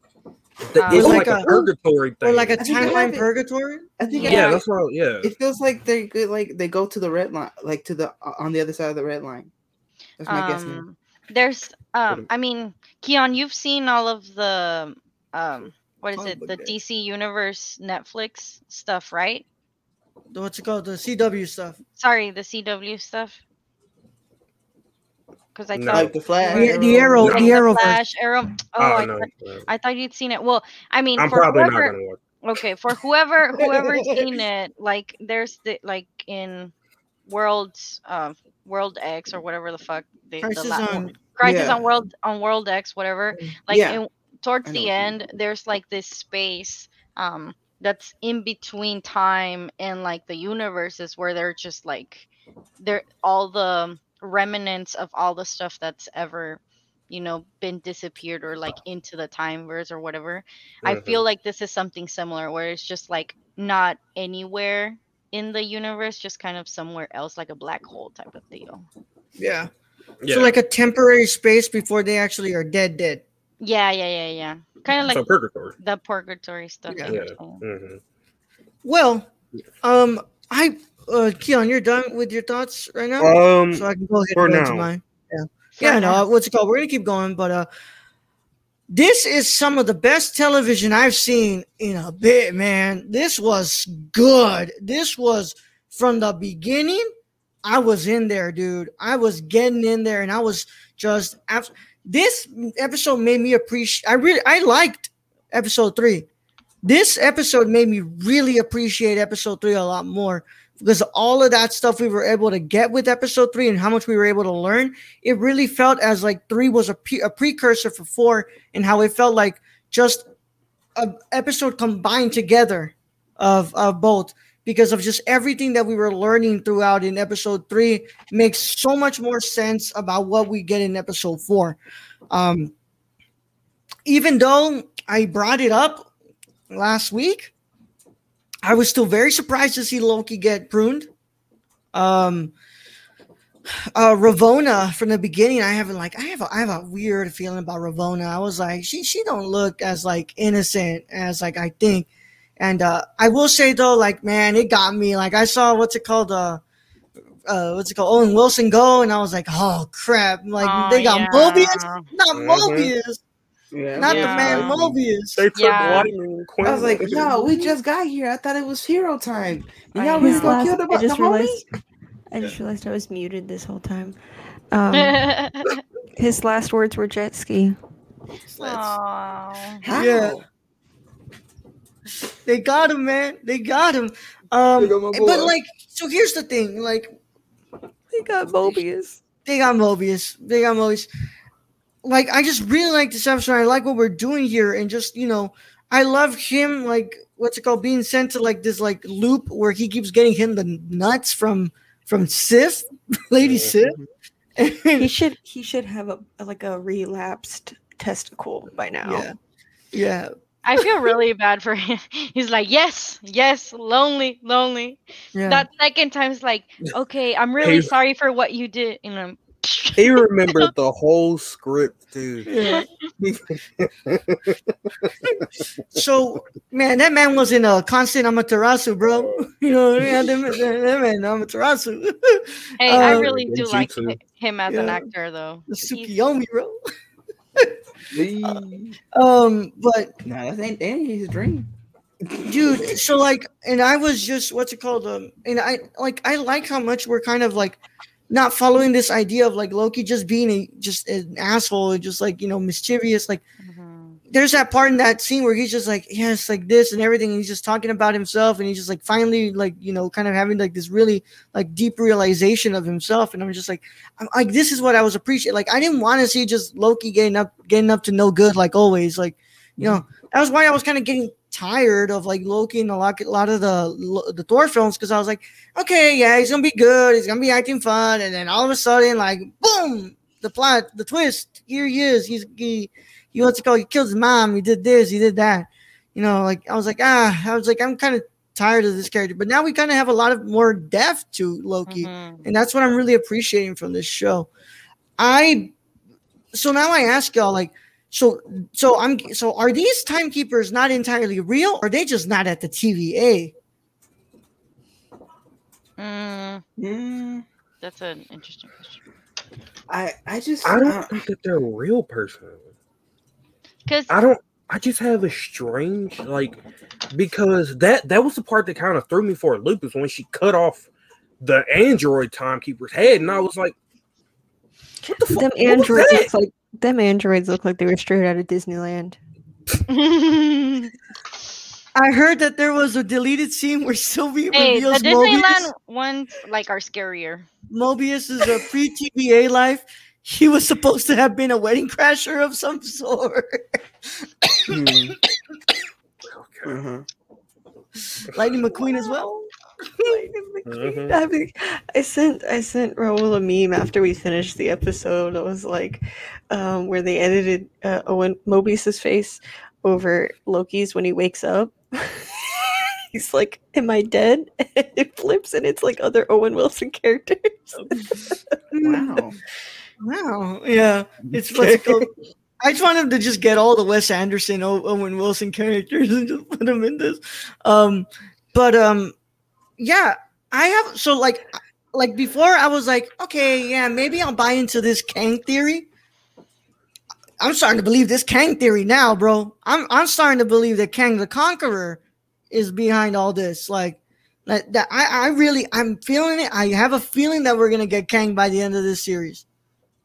Um, it's Like like, a, a- purgatory thing. Or like a I think they have timeline it- purgatory? I think yeah, Yeah. that's what. Yeah, It feels like they go like they go to the red line, like to the uh, on the other side of the red line. That's my guess. now. um, there's um I mean, Keon, you've seen all of the um what is Comic it? The guy. DC Universe Netflix stuff, right? What's it called? The CW stuff. Sorry, the CW stuff. Because I No. thought Like the Flash. The, the arrow, like the Arrowverse. Flash, Arrow. Oh, oh, I, no, thought, no. I thought you'd seen it. Well, I mean, I'm for probably whoever, not gonna watch. okay for whoever whoever's seen it like there's the like in worlds uh world x or whatever the fuck the, the Crisis la- on crisis Yeah. on world on world x whatever Mm. like Yeah. in, towards the end there's like this space um that's in between time and like the universes where they're just like they're all the remnants of all the stuff that's ever you know been disappeared or like into the time verse or whatever I Mhm. feel like this is something similar where it's just like not anywhere in the universe, just kind of somewhere else, like a black hole type of deal. Yeah. Yeah, So like a temporary space before they actually are dead, dead. Yeah, yeah, yeah, yeah. Kind of like so purgatory. the purgatory stuff. Yeah. Yeah. saying. hmm Well, um, I, uh, Keon, you're done with your thoughts right now, Um, so I can go ahead for and go into now. mine. Yeah, For yeah. now. No, what's it called? We're gonna keep going, but uh, this is some of the best television I've seen in a bit, man. This was good. This was from the beginning. I was in there, dude. I was getting in there, and I was just. abs- This episode made me appreciate. I really, I liked episode three. This episode made me really appreciate episode three a lot more because all of that stuff we were able to get with episode three and how much we were able to learn. It really felt as like three was a, pre- a precursor for four, and how it felt like just a episode combined together of of both because of just everything that we were learning throughout in episode three makes so much more sense about what we get in episode four. Um, even though I brought it up last week, I was still very surprised to see Loki get pruned. Um, uh, Ravonna from the beginning, I haven't like I have a, I have a weird feeling about Ravonna. I was like, she she don't look as like innocent as like I think. And uh, I will say though, like man, it got me. Like I saw what's it called, uh, uh, what's it called, Owen Wilson go, and I was like, oh crap! Like Oh, they got yeah. Mobius, not Mhm. Mobius, Yeah. not the man Mobius. They took Yeah. Lightning Queen. I was like, no, we just got here. I thought it was hero time. And I y'all we know. still killed I about the just homie. realized I just realized I was muted this whole time. Um, his last words were jet ski. Aw. How? Yeah. They got him, man. They got him. Um, got but like, so here's the thing. Like, they got Mobius. they got Mobius. They got Mobius. Like, I just really like this episode. I like what we're doing here, and just you know, I love him. Like, what's it called? Being sent to like this like loop where he keeps getting him the nuts from from Sif, Lady mm-hmm. Sif. He should he should have a like a relapsed testicle by now. yeah, yeah. I feel really bad for him. He's like, yes, yes, lonely, lonely. Yeah. That second time is like, okay, I'm really Hey. sorry for what you did. And I'm, he remembered the whole script, dude. yeah. so man, that man was in a constant Amaterasu, bro. You know, yeah, that, man- that man Amaterasu. hey, I Um, really do like Ninjutsu. hi- him as an actor, though. the He's- Tsukiyomi, bro. Nah, Um, but that ain't, that ain't his dream. dude, so like, and I was just what's it called? Um, and I like I like how much we're kind of like not following this idea of like Loki just being a just an asshole and just like you know mischievous. Like, Mhm. there's that part in that scene where he's just like, yes, like this and everything. And he's just talking about himself, and he's just like finally like you know kind of having like this really like deep realization of himself. And I'm just like, I'm like this is what I was appreciating. Like I didn't want to see just Loki getting up getting up to no good like always. Like you know that was why I was kind of getting tired of like Loki and a lot, a lot of the the Thor films because I was like, okay, yeah, he's gonna be good, he's gonna be acting fun, and then all of a sudden, like, boom, the plot, the twist, here he is, he's he, he what's it called? He killed his mom, he did this, he did that, you know, like I was like, ah, I was like, I'm kind of tired of this character, but now we kind of have a lot of more depth to Loki, Mhm. and that's what I'm really appreciating from this show. I so now I ask y'all like so so I'm so are these timekeepers not entirely real or are they just not at the TVA? Mm, Mm, that's an interesting question. I I just I uh, don't think that they're real person. Because I don't. I just have a strange like because that that was the part that kind of threw me for a loop is when she cut off the android timekeeper's head, and I was like, "What the fuck? Them what was androids that?" look like them androids look like they were straight out of Disneyland. I heard that there was a deleted scene where Sylvie hey, the Disneyland Mobius. ones like are scarier. Mobius is a pre-TVA life. He was supposed to have been a wedding crasher of some sort. hmm, Okay. uh-huh. Lightning McQueen as well. Mhm. I, mean, I sent I sent Raul a meme after we finished the episode. It was like um, where they edited uh, Owen Mobius's face over Loki's when he wakes up. He's like, "Am I dead?" And it flips, and it's like other Owen Wilson characters. Wow. Wow. Yeah. It's what's it called? I just wanted to just get all the Wes Anderson, Owen Wilson characters and just put them in this. Um, but um, yeah, I have so like like before I was like, okay, yeah, maybe I'll buy into this Kang theory. I'm starting to believe this Kang theory now, bro. I'm I'm starting to believe that Kang the Conqueror is behind all this. Like that, that I, I really I'm feeling it. I have a feeling that we're gonna get Kang by the end of this series.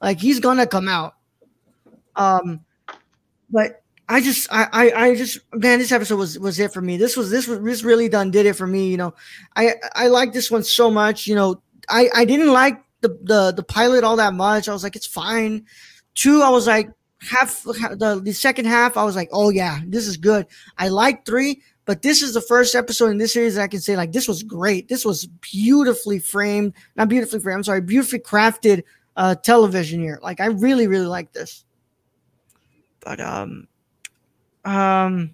Like he's gonna come out. Um, but I just I, I I just man, this episode was was it for me. This was this was this really done did it for me. You know, I I like this one so much. You know, I I didn't like the the the pilot all that much. I was like, it's fine. Two, I was like, half the the second half, I was like, oh yeah, this is good. I like three, but this is the first episode in this series that I can say like this was great. This was beautifully framed, not beautifully framed. I'm sorry, beautifully crafted uh, television here. Like I really, really like this. But um, um,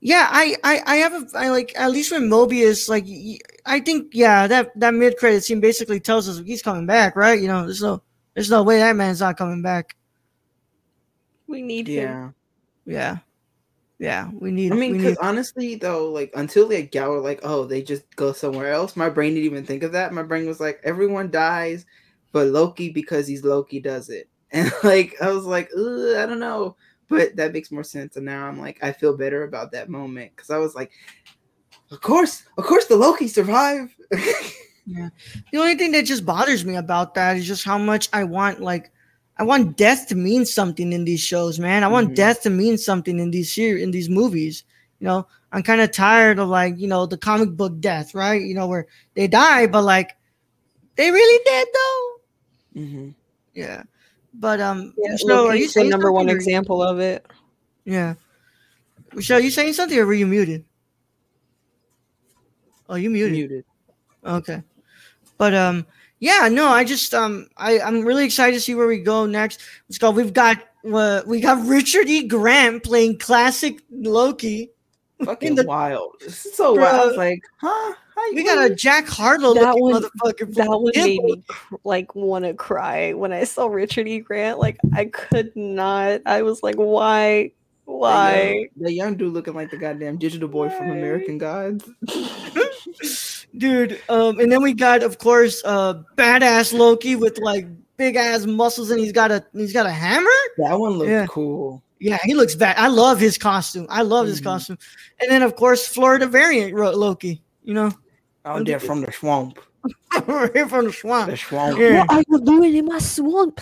yeah, I, I, I have a, I like at least with Mobius, like i think, yeah, that that mid credit scene basically tells us he's coming back, right? You know, there's no, there's no way that man's not coming back. We need him. Yeah. Yeah, yeah, we need. I mean, because need, honestly, though, like until like y'all were like, oh, they just go somewhere else. My brain didn't even think of that. My brain was like, everyone dies, but Loki because he's Loki does it, and like I was like, Ugh, I don't know, but that makes more sense. And now I'm like, I feel better about that moment because I was like, of course, of course, the Loki survive. yeah. The only thing that just bothers me about that is just how much I want like. I want death to mean something in these shows, man. I want Mhm. death to mean something in these series, in these movies. You know, I'm kind of tired of like, you know, the comic book death, right? You know, where they die, but like, they really dead though. hmm Yeah. But um, Yeah, Michelle, are you saying number one example of it. Yeah. Michelle, you saying something or were you muted? Oh, you muted. Muted. Okay. But um yeah, no, I just um I I'm really excited to see where we go next. Let's go. We've got uh, we got Richard E. Grant playing classic Loki. Fucking the- wild. So wild. I was like, huh? We got a Jack Harlow That looking one- motherfucker. That one made me cr- like want to cry when I saw Richard E. Grant. Like I could not. I was like, why, why? The young dude looking like the goddamn digital boy from American Gods. dude. Um, and then we got, of course, uh, badass Loki with like big ass muscles, and he's got a he's got a hammer. That one looked Yeah. cool. Yeah, he looks bad. I love his costume. I love his Mhm. costume. And then, of course, Florida variant Ro- Loki. You know, Out there from the swamp. here from the swamp. The swamp. Yeah. What are you doing in my swamp?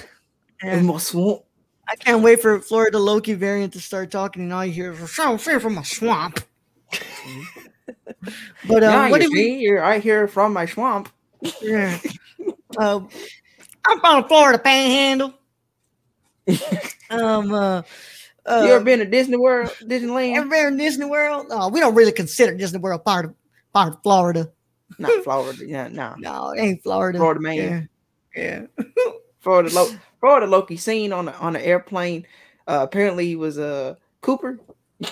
In my swamp. I can't wait for Florida Loki variant to start talking, and all you hear is "I'm here from my swamp." but um, yeah, what you did we? see, you're right here from my swamp. Yeah. Uh, I'm from the Florida Panhandle. um. Uh, uh, you ever been to Disney World, Disneyland? ever been to Disney World? Oh, we don't really consider Disney World part of part of Florida. Not Florida. Yeah, no. No, it ain't Florida. Florida man. Yeah. Florida, Lo- Florida Loki seen on the on the airplane. Uh, apparently, he was uh, Cooper.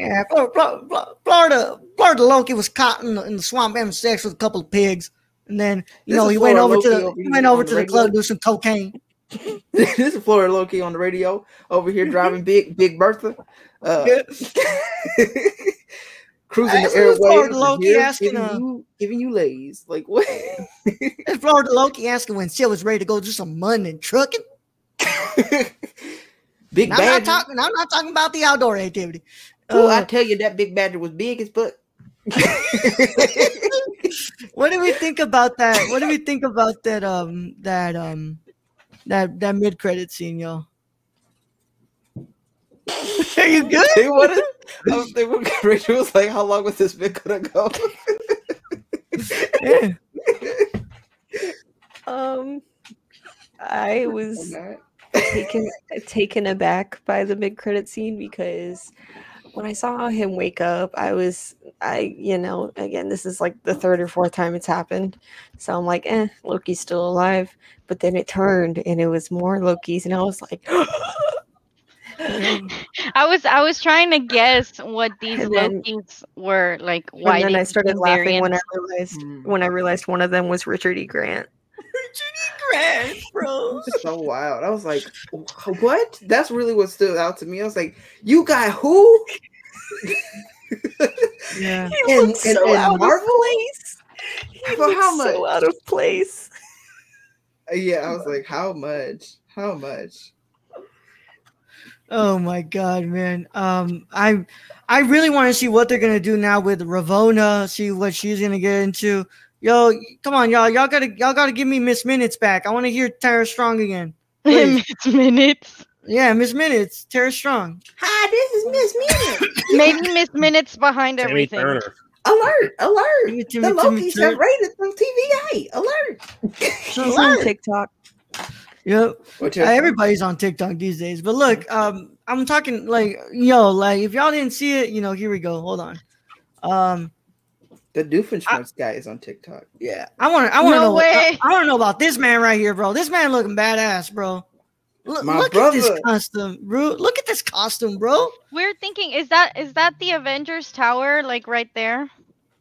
Yeah, Florida, Florida, Loki was caught in the, in the swamp having sex with a couple of pigs, and then you This know he went over to Loki the over he went over to the club to do some cocaine. this is Florida Loki on the radio over here driving big Big Bertha. Uh, cruising the is Florida airwaves, Loki asking, giving uh, you giving you lays. Like what? Florida Loki asking when Sil was ready to go do some money and trucking. big And I'm not talking. I'm not talking about the outdoor activity. Oh, Uh, I tell you that big badger was big as fuck. what do we think about that? What do we think about that? Um, that um, that that mid credit scene, y'all. Are you good? Hey, what is, I was thinking, Rachel was like, "How long was this bit gonna go?" Yeah. Um, I was taken taken aback by the mid credit scene because when I saw him wake up, I was I you know again this is like the third or fourth time it's happened, so I'm like, eh, Loki's still alive. But then it turned and it was more Loki's, and I was like, I was I was trying to guess what these And then- Lokis were like. Why and then they I started became laughing when I realized Mm. when I realized one of them was Richard E. Grant. Richard E. Grant, bro. so wild. I was like, "What?" That's really what stood out to me. I was like, "You got who?" Yeah. He And- looked and- so and out Marvel? of place. He For looked how so much? out of place. Yeah, I was like, "How much? How much?" Oh my god, man. Um, I I really want to see what they're gonna do now with Ravonna. See what she's gonna get into. Yo, come on, y'all. Y'all gotta y'all gotta give me Miss Minutes back. I want to hear Tara Strong again. Please. Miss Minutes. Yeah, Miss Minutes, Tara Strong. Hi, this is Miss Minutes. Maybe Miss Minutes behind Tammy everything. Turner. Alert! Alert! Timmy, The Timmy, Timmy Lokis Turner. have rated from TVA. Alert! She's on TikTok. Yep. Uh, everybody's on TikTok these days. But look, um, I'm talking like yo, like if y'all didn't see it, you know, here we go. Hold on. Um, the Doofenshmirtz guy is on TikTok. yeah, I want to, I want to No know, what- I, way. I want to know about this man right here, bro. This man looking badass, bro. Look, My look at this costume, bro. Look at this costume, bro. We're thinking, is that is that the Avengers Tower, like right there? in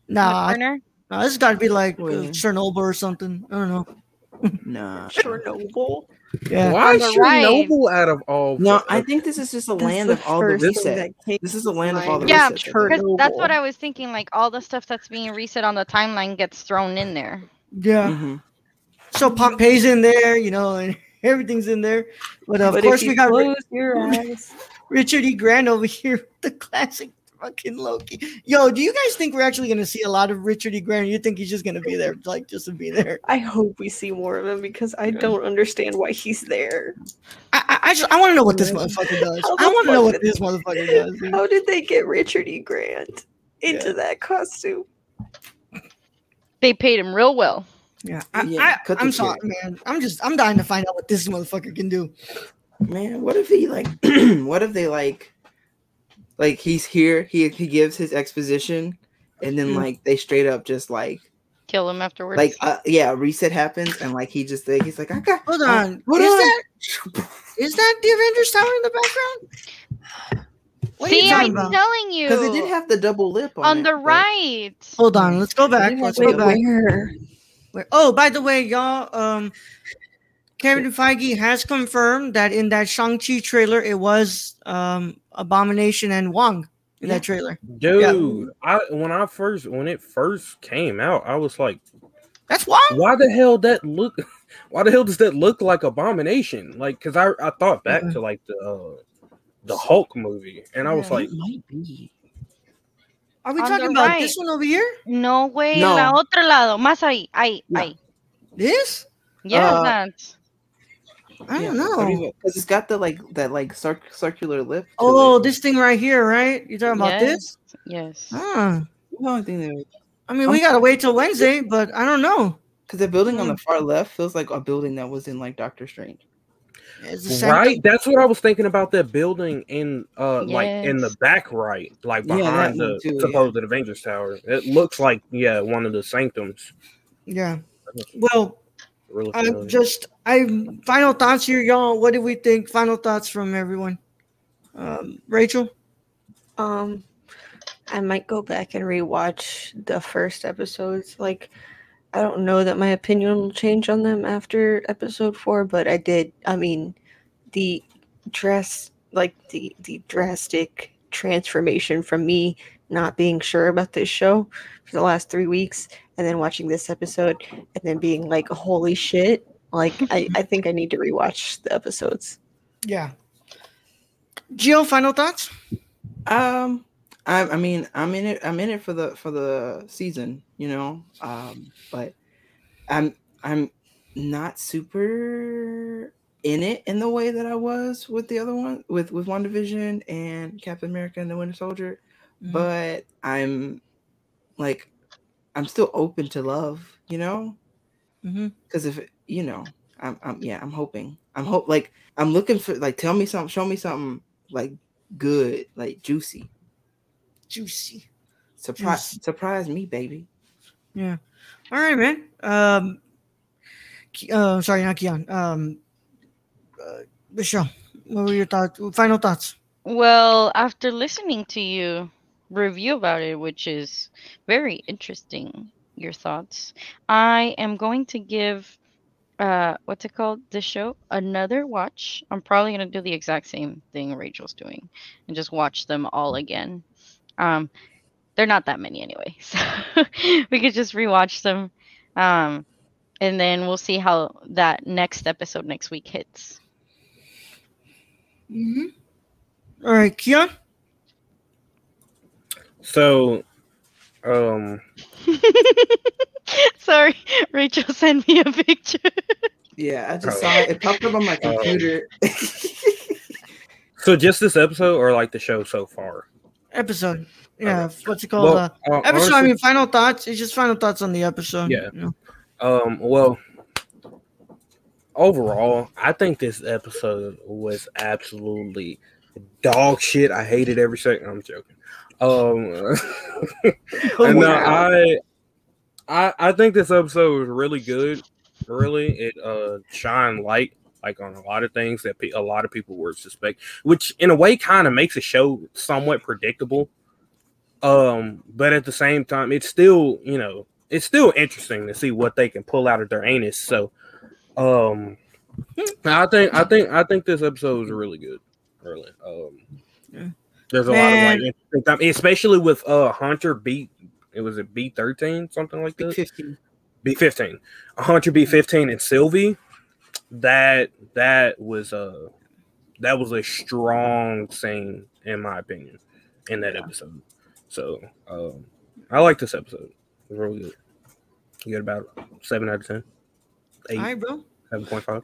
the Nah, corner? nah, this got to be like uh, Chernobyl or something. I don't know. Nah. Chernobyl. Yeah, Why On is the right. Chernobyl out of all? No, I think this is just a land of all the reset. This is a land of all the mind. Yeah, resets. I think. Because that's what I was thinking. Like all the stuff that's being reset on the timeline gets thrown in there. yeah. Mhm. So Pompeii's in there, you know, and everything's in there. But of But course, we got Ri- close your eyes. Richard E. Grant over here, with the classic fucking Loki. Yo, do you guys think we're actually gonna see a lot of Richard E. Grant? You think he's just gonna be there, like just to be there? I hope we see more of him because I don't understand why he's there. I, I, I just I want to know what this motherfucker does. I want to know what did- this motherfucker does. dude. How did they get Richard E. Grant into that costume? They paid him real well. Yeah, I, yeah I, I'm sorry, man. I'm just I'm dying to find out what this motherfucker can do. Man, what if he like? what if they like? Like he's here, he he gives his exposition, and then Mm. like they straight up just like Kill him afterwards. like uh, yeah, a reset happens, and like he just like, he's like I got Hold uh, on, hold is on. that is that the Avengers Tower in the background? What are you See, talking I'm about? telling you. because it did have the double lip on, on it, the but- right. Hold on, let's go back. Let's have go Wait, back. where? Wait, Oh, by the way, y'all, um, Kevin Feige has confirmed that in that Shang-Chi trailer, it was um, Abomination and Wong in Yeah. that trailer. Dude, I when I first when it first came out, I was like, That's Wong. why the hell that look? Why the hell does that look like Abomination? Like, cause I I thought back Mhm. to like the uh, the Hulk movie, and I was Yeah. like, It might be. Are we On talking about right. this one over here? No way. No. La otro lado. Más ahí. Ahí. No. Ahí. This? Yeah, Uh, that. I don't know. because it's got the like that like circ- circular lip. Oh, it. this thing right here, right? You're talking about this? Yes. Ah, That's the only thing that I mean, we gotta wait till Wednesday, but I don't know. because the building on the far left feels like a building that was in like Doctor Strange. It's the same right. thing. That's what I was thinking about that building in uh like in the back right, like Yeah, that behind one the too, yeah. supposed Avengers Tower. It looks like yeah, one of the sanctums. Yeah. Well, Really I familiar. just I final thoughts here, y'all. What do we think? Final thoughts from everyone. Um, Rachel. Um, I might go back and rewatch the first episodes. Like, I don't know that my opinion will change on them after episode four, but I did. I mean, the dress, like the the drastic transformation from me not being sure about this show for the last three weeks, and then watching this episode, and then being like, "Holy shit!" Like, I I think I need to rewatch the episodes. Yeah. Gio, final thoughts? Um, I, I mean, I'm in it. I'm in it for the for the season, you know. Um, but I'm I'm not super in it in the way that I was with the other one with with WandaVision and Captain America and the Winter Soldier. Mhm. But I'm like, I'm still open to love, you know. Mm-hmm. Because if you know, I'm, I'm yeah, I'm hoping. I'm hope like I'm looking for like tell me something, show me something like good, like juicy. Juicy. Surprise Juicy. surprise me, baby. Yeah. All right, man. Um, uh, sorry, not Keon. Um, uh, Michelle, what were your thoughts? Final thoughts? Well, after listening to you review about it, which is very interesting, your thoughts, I am going to give uh what's it called? the show another watch. I'm probably gonna do the exact same thing Rachel's doing and just watch them all again. Um they're not that many anyway, so we could just rewatch them. Um and then we'll see how that next episode next week hits. Mm-hmm. All right, Keon. so um Sorry, Rachel sent me a picture. Yeah, I just Oh. saw it. It popped up on my Oh. computer. so just this episode or like the show so far? Episode. Yeah. Okay. What's it called? Well, uh, uh, episode. I mean, final thoughts. It's just final thoughts on the episode. Yeah. you know? Um, well, overall, I think this episode was absolutely dog shit. I hated every second. I'm joking. Um, and uh, I, I, I think this episode was really good. Really, it uh shined light like on a lot of things that pe- a lot of people were suspect, which in a way kind of makes the show somewhat predictable. Um, but at the same time, it's still you know it's still interesting to see what they can pull out of their anus. So, um, I think I think I think this episode was really good. Really, um, Yeah. there's a Man. lot of like, interesting time, especially with uh Hunter beat. It was a B thirteen something like that. 15. B fifteen, Hunter B fifteen, and Sylvie. That that was a that was a strong scene in my opinion in that episode. So um, I like this episode. It was really good. You get about seven out of ten. Eight, All right, bro. seven point five.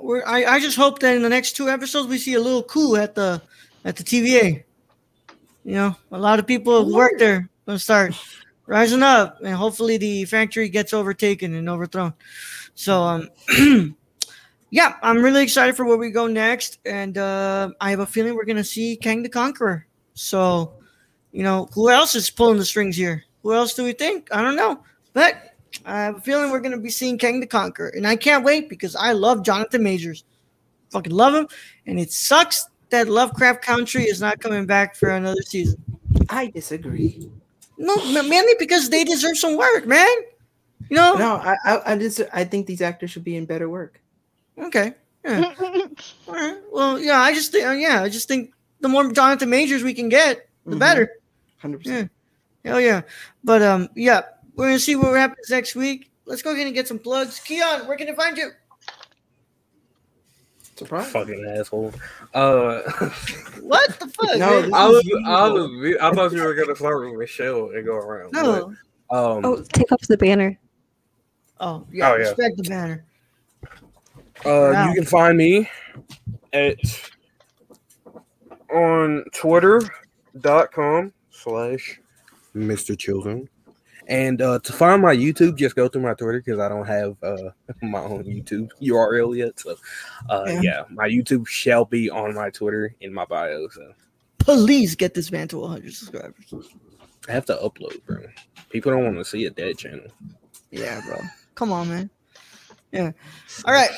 We're, I, I just hope that in the next two episodes we see a little coup at the at the TVA. You know, a lot of people who work there gonna start rising up, and hopefully the factory gets overtaken and overthrown. So um, yeah, I'm really excited for where we go next, and uh, I have a feeling we're gonna see Kang the Conqueror. So, you know, who else is pulling the strings here? Who else do we think? I don't know, but I have a feeling we're gonna be seeing Kang the Conqueror, and I can't wait because I love Jonathan Majors. Fucking love him, and it sucks that Lovecraft Country is not coming back for another season. I disagree. No, mainly because they deserve some work, man. You know? No, I, I, I just, I think these actors should be in better work. Okay. Yeah. All right. Well, yeah. I just think, uh, yeah, I just think the more Jonathan Majors we can get, the Mhm. better. Hundred Yeah. percent. Hell yeah. But um, yeah, we're gonna see what happens next week. Let's go ahead and get some plugs. Keon, where can I find you? Surprise. Fucking asshole. Uh, What the fuck? No, man? this I was, I was, I thought you were gonna start with Michelle and go around. no. but, um, Oh, take off the banner. Oh yeah. Oh, yeah. Respect the banner. Uh, Wow. you can find me at on twitter.com slash Mr. Children. And uh, to find my YouTube, just go through my Twitter because I don't have uh, my own YouTube URL yet. So, uh, Yeah. yeah. my YouTube shall be on my Twitter in my bio. So, Please get this man to 100 subscribers. I have to upload, bro. People don't want to see a dead channel. Yeah, bro. Come on, man. Yeah. All right,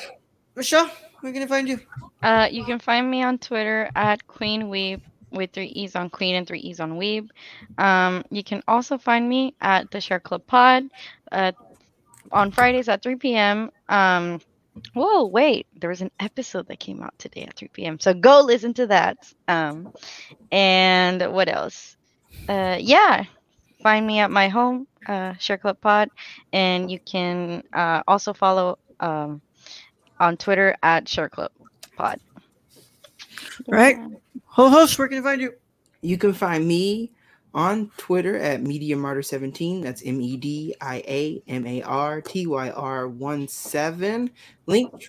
Michelle, where can I find you? Uh, you can find me on Twitter at Queen Weeb with three E's on Queen and three E's on Weeb. Um, you can also find me at the Share Club Pod uh, on Fridays at 3 p.m. Um, whoa, wait, there was an episode that came out today at 3 p.m. So go listen to that. Um, and what else? Uh, yeah, find me at my home, uh, Share Club Pod, and you can uh, also follow um, on Twitter at Share Club Pod. Right. Ho host, where can I find you? You can find me on Twitter at Media Martyr 17. That's M E D I A M A R T Y R 1 7. Link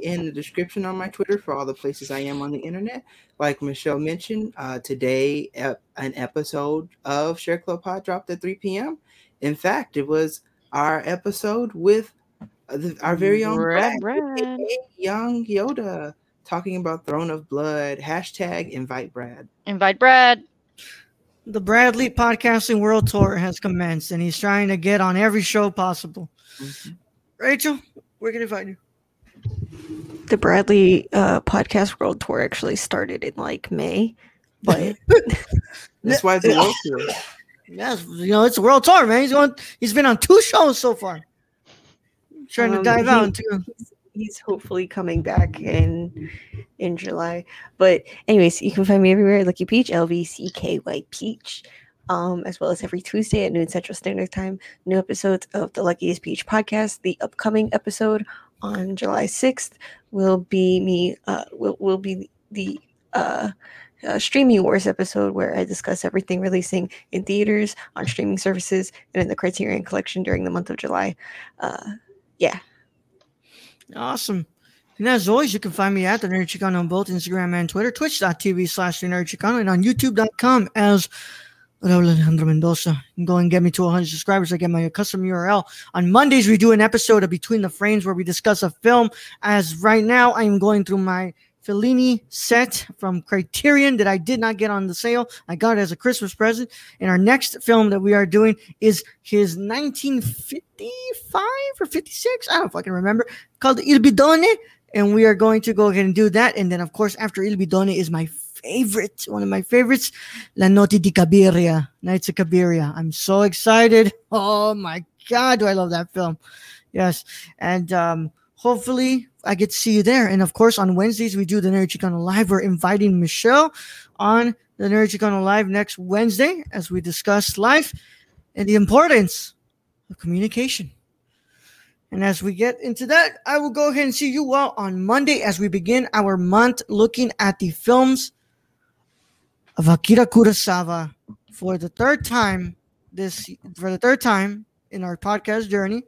in the description on my Twitter for all the places I am on the internet. Like Michelle mentioned, uh, today ep- an episode of Share Club Pod dropped at 3 p.m. In fact, it was our episode with the, our very own Red Brad, Brad. Young Yoda, talking about Throne of Blood. Hashtag invite Brad. Invite Brad. The Bradley Podcasting World Tour has commenced, and he's trying to get on every show possible. Mhm. Rachel, where can I find you? The Bradley uh, podcast world tour actually started in like May, but That's why it's a world tour. Yes, you know it's a world tour, man. He's on. He's been on two shows so far. Trying to Um, dive he- out into. he's hopefully coming back in in July. But anyways, you can find me everywhere at Lucky Peach, L V C K Y Peach. Um, as well as every Tuesday at noon Central Standard Time, new episodes of the Luckiest Peach podcast. The upcoming episode on July 6th will be me uh will, will be the uh uh, streaming wars episode where I discuss everything releasing in theaters, on streaming services, and in the Criterion Collection during the month of July. Uh, yeah, Awesome. And as always, you can find me at the Nerd Chicano on both Instagram and Twitter, twitch.tv slash the Nerd Chicano, and on youtube.com as Raul Alejandro Mendoza. Can go and get me to 100 subscribers. I get my custom URL. On Mondays, we do an episode of Between the Frames where we discuss a film. As right now, I am going through my Fellini set from Criterion that I did not get on the sale. I got it as a Christmas present. And our next film that we are doing is his 1955 or 56, I don't fucking remember, called Il Bidone. And we are going to go ahead and do that. And then, of course, after Il Bidone is my favorite, one of my favorites, La Notte di Cabiria, Nights of Cabiria. I'm so excited. Oh my God, do I love that film. Yes. And um, hopefully I get to see you there. And of course, on Wednesdays, we do the Nerd Chicano Live. We're inviting Michelle on the Nerd Chicano Live next Wednesday as we discuss life and the importance of communication. And as we get into that, I will go ahead and see you all on Monday as we begin our month looking at the films of Akira Kurosawa for the third time this for the third time in our podcast journey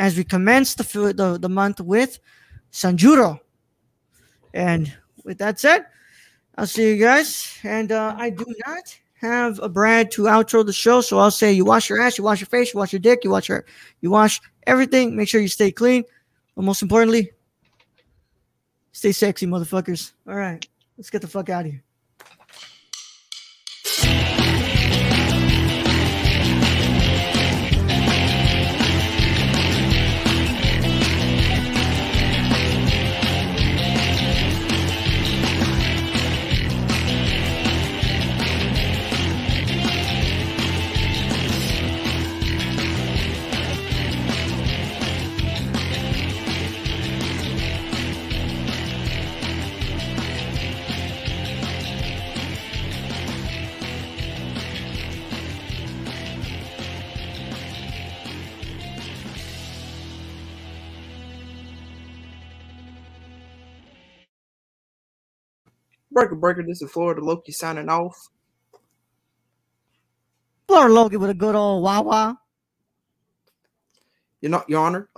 as we commence the the, the month with Sanjuro. And with that said, I'll see you guys. And uh, I do not have a Brad to outro the show, so I'll say you wash your ass, you wash your face, you wash your dick, you wash your you wash everything. Make sure you stay clean, but most importantly, stay sexy, motherfuckers. All right, let's get the fuck out of here. Breaker, breaker. This is Florida Loki signing off. Florida Loki with a good old wah wah. You're not, Your Honor.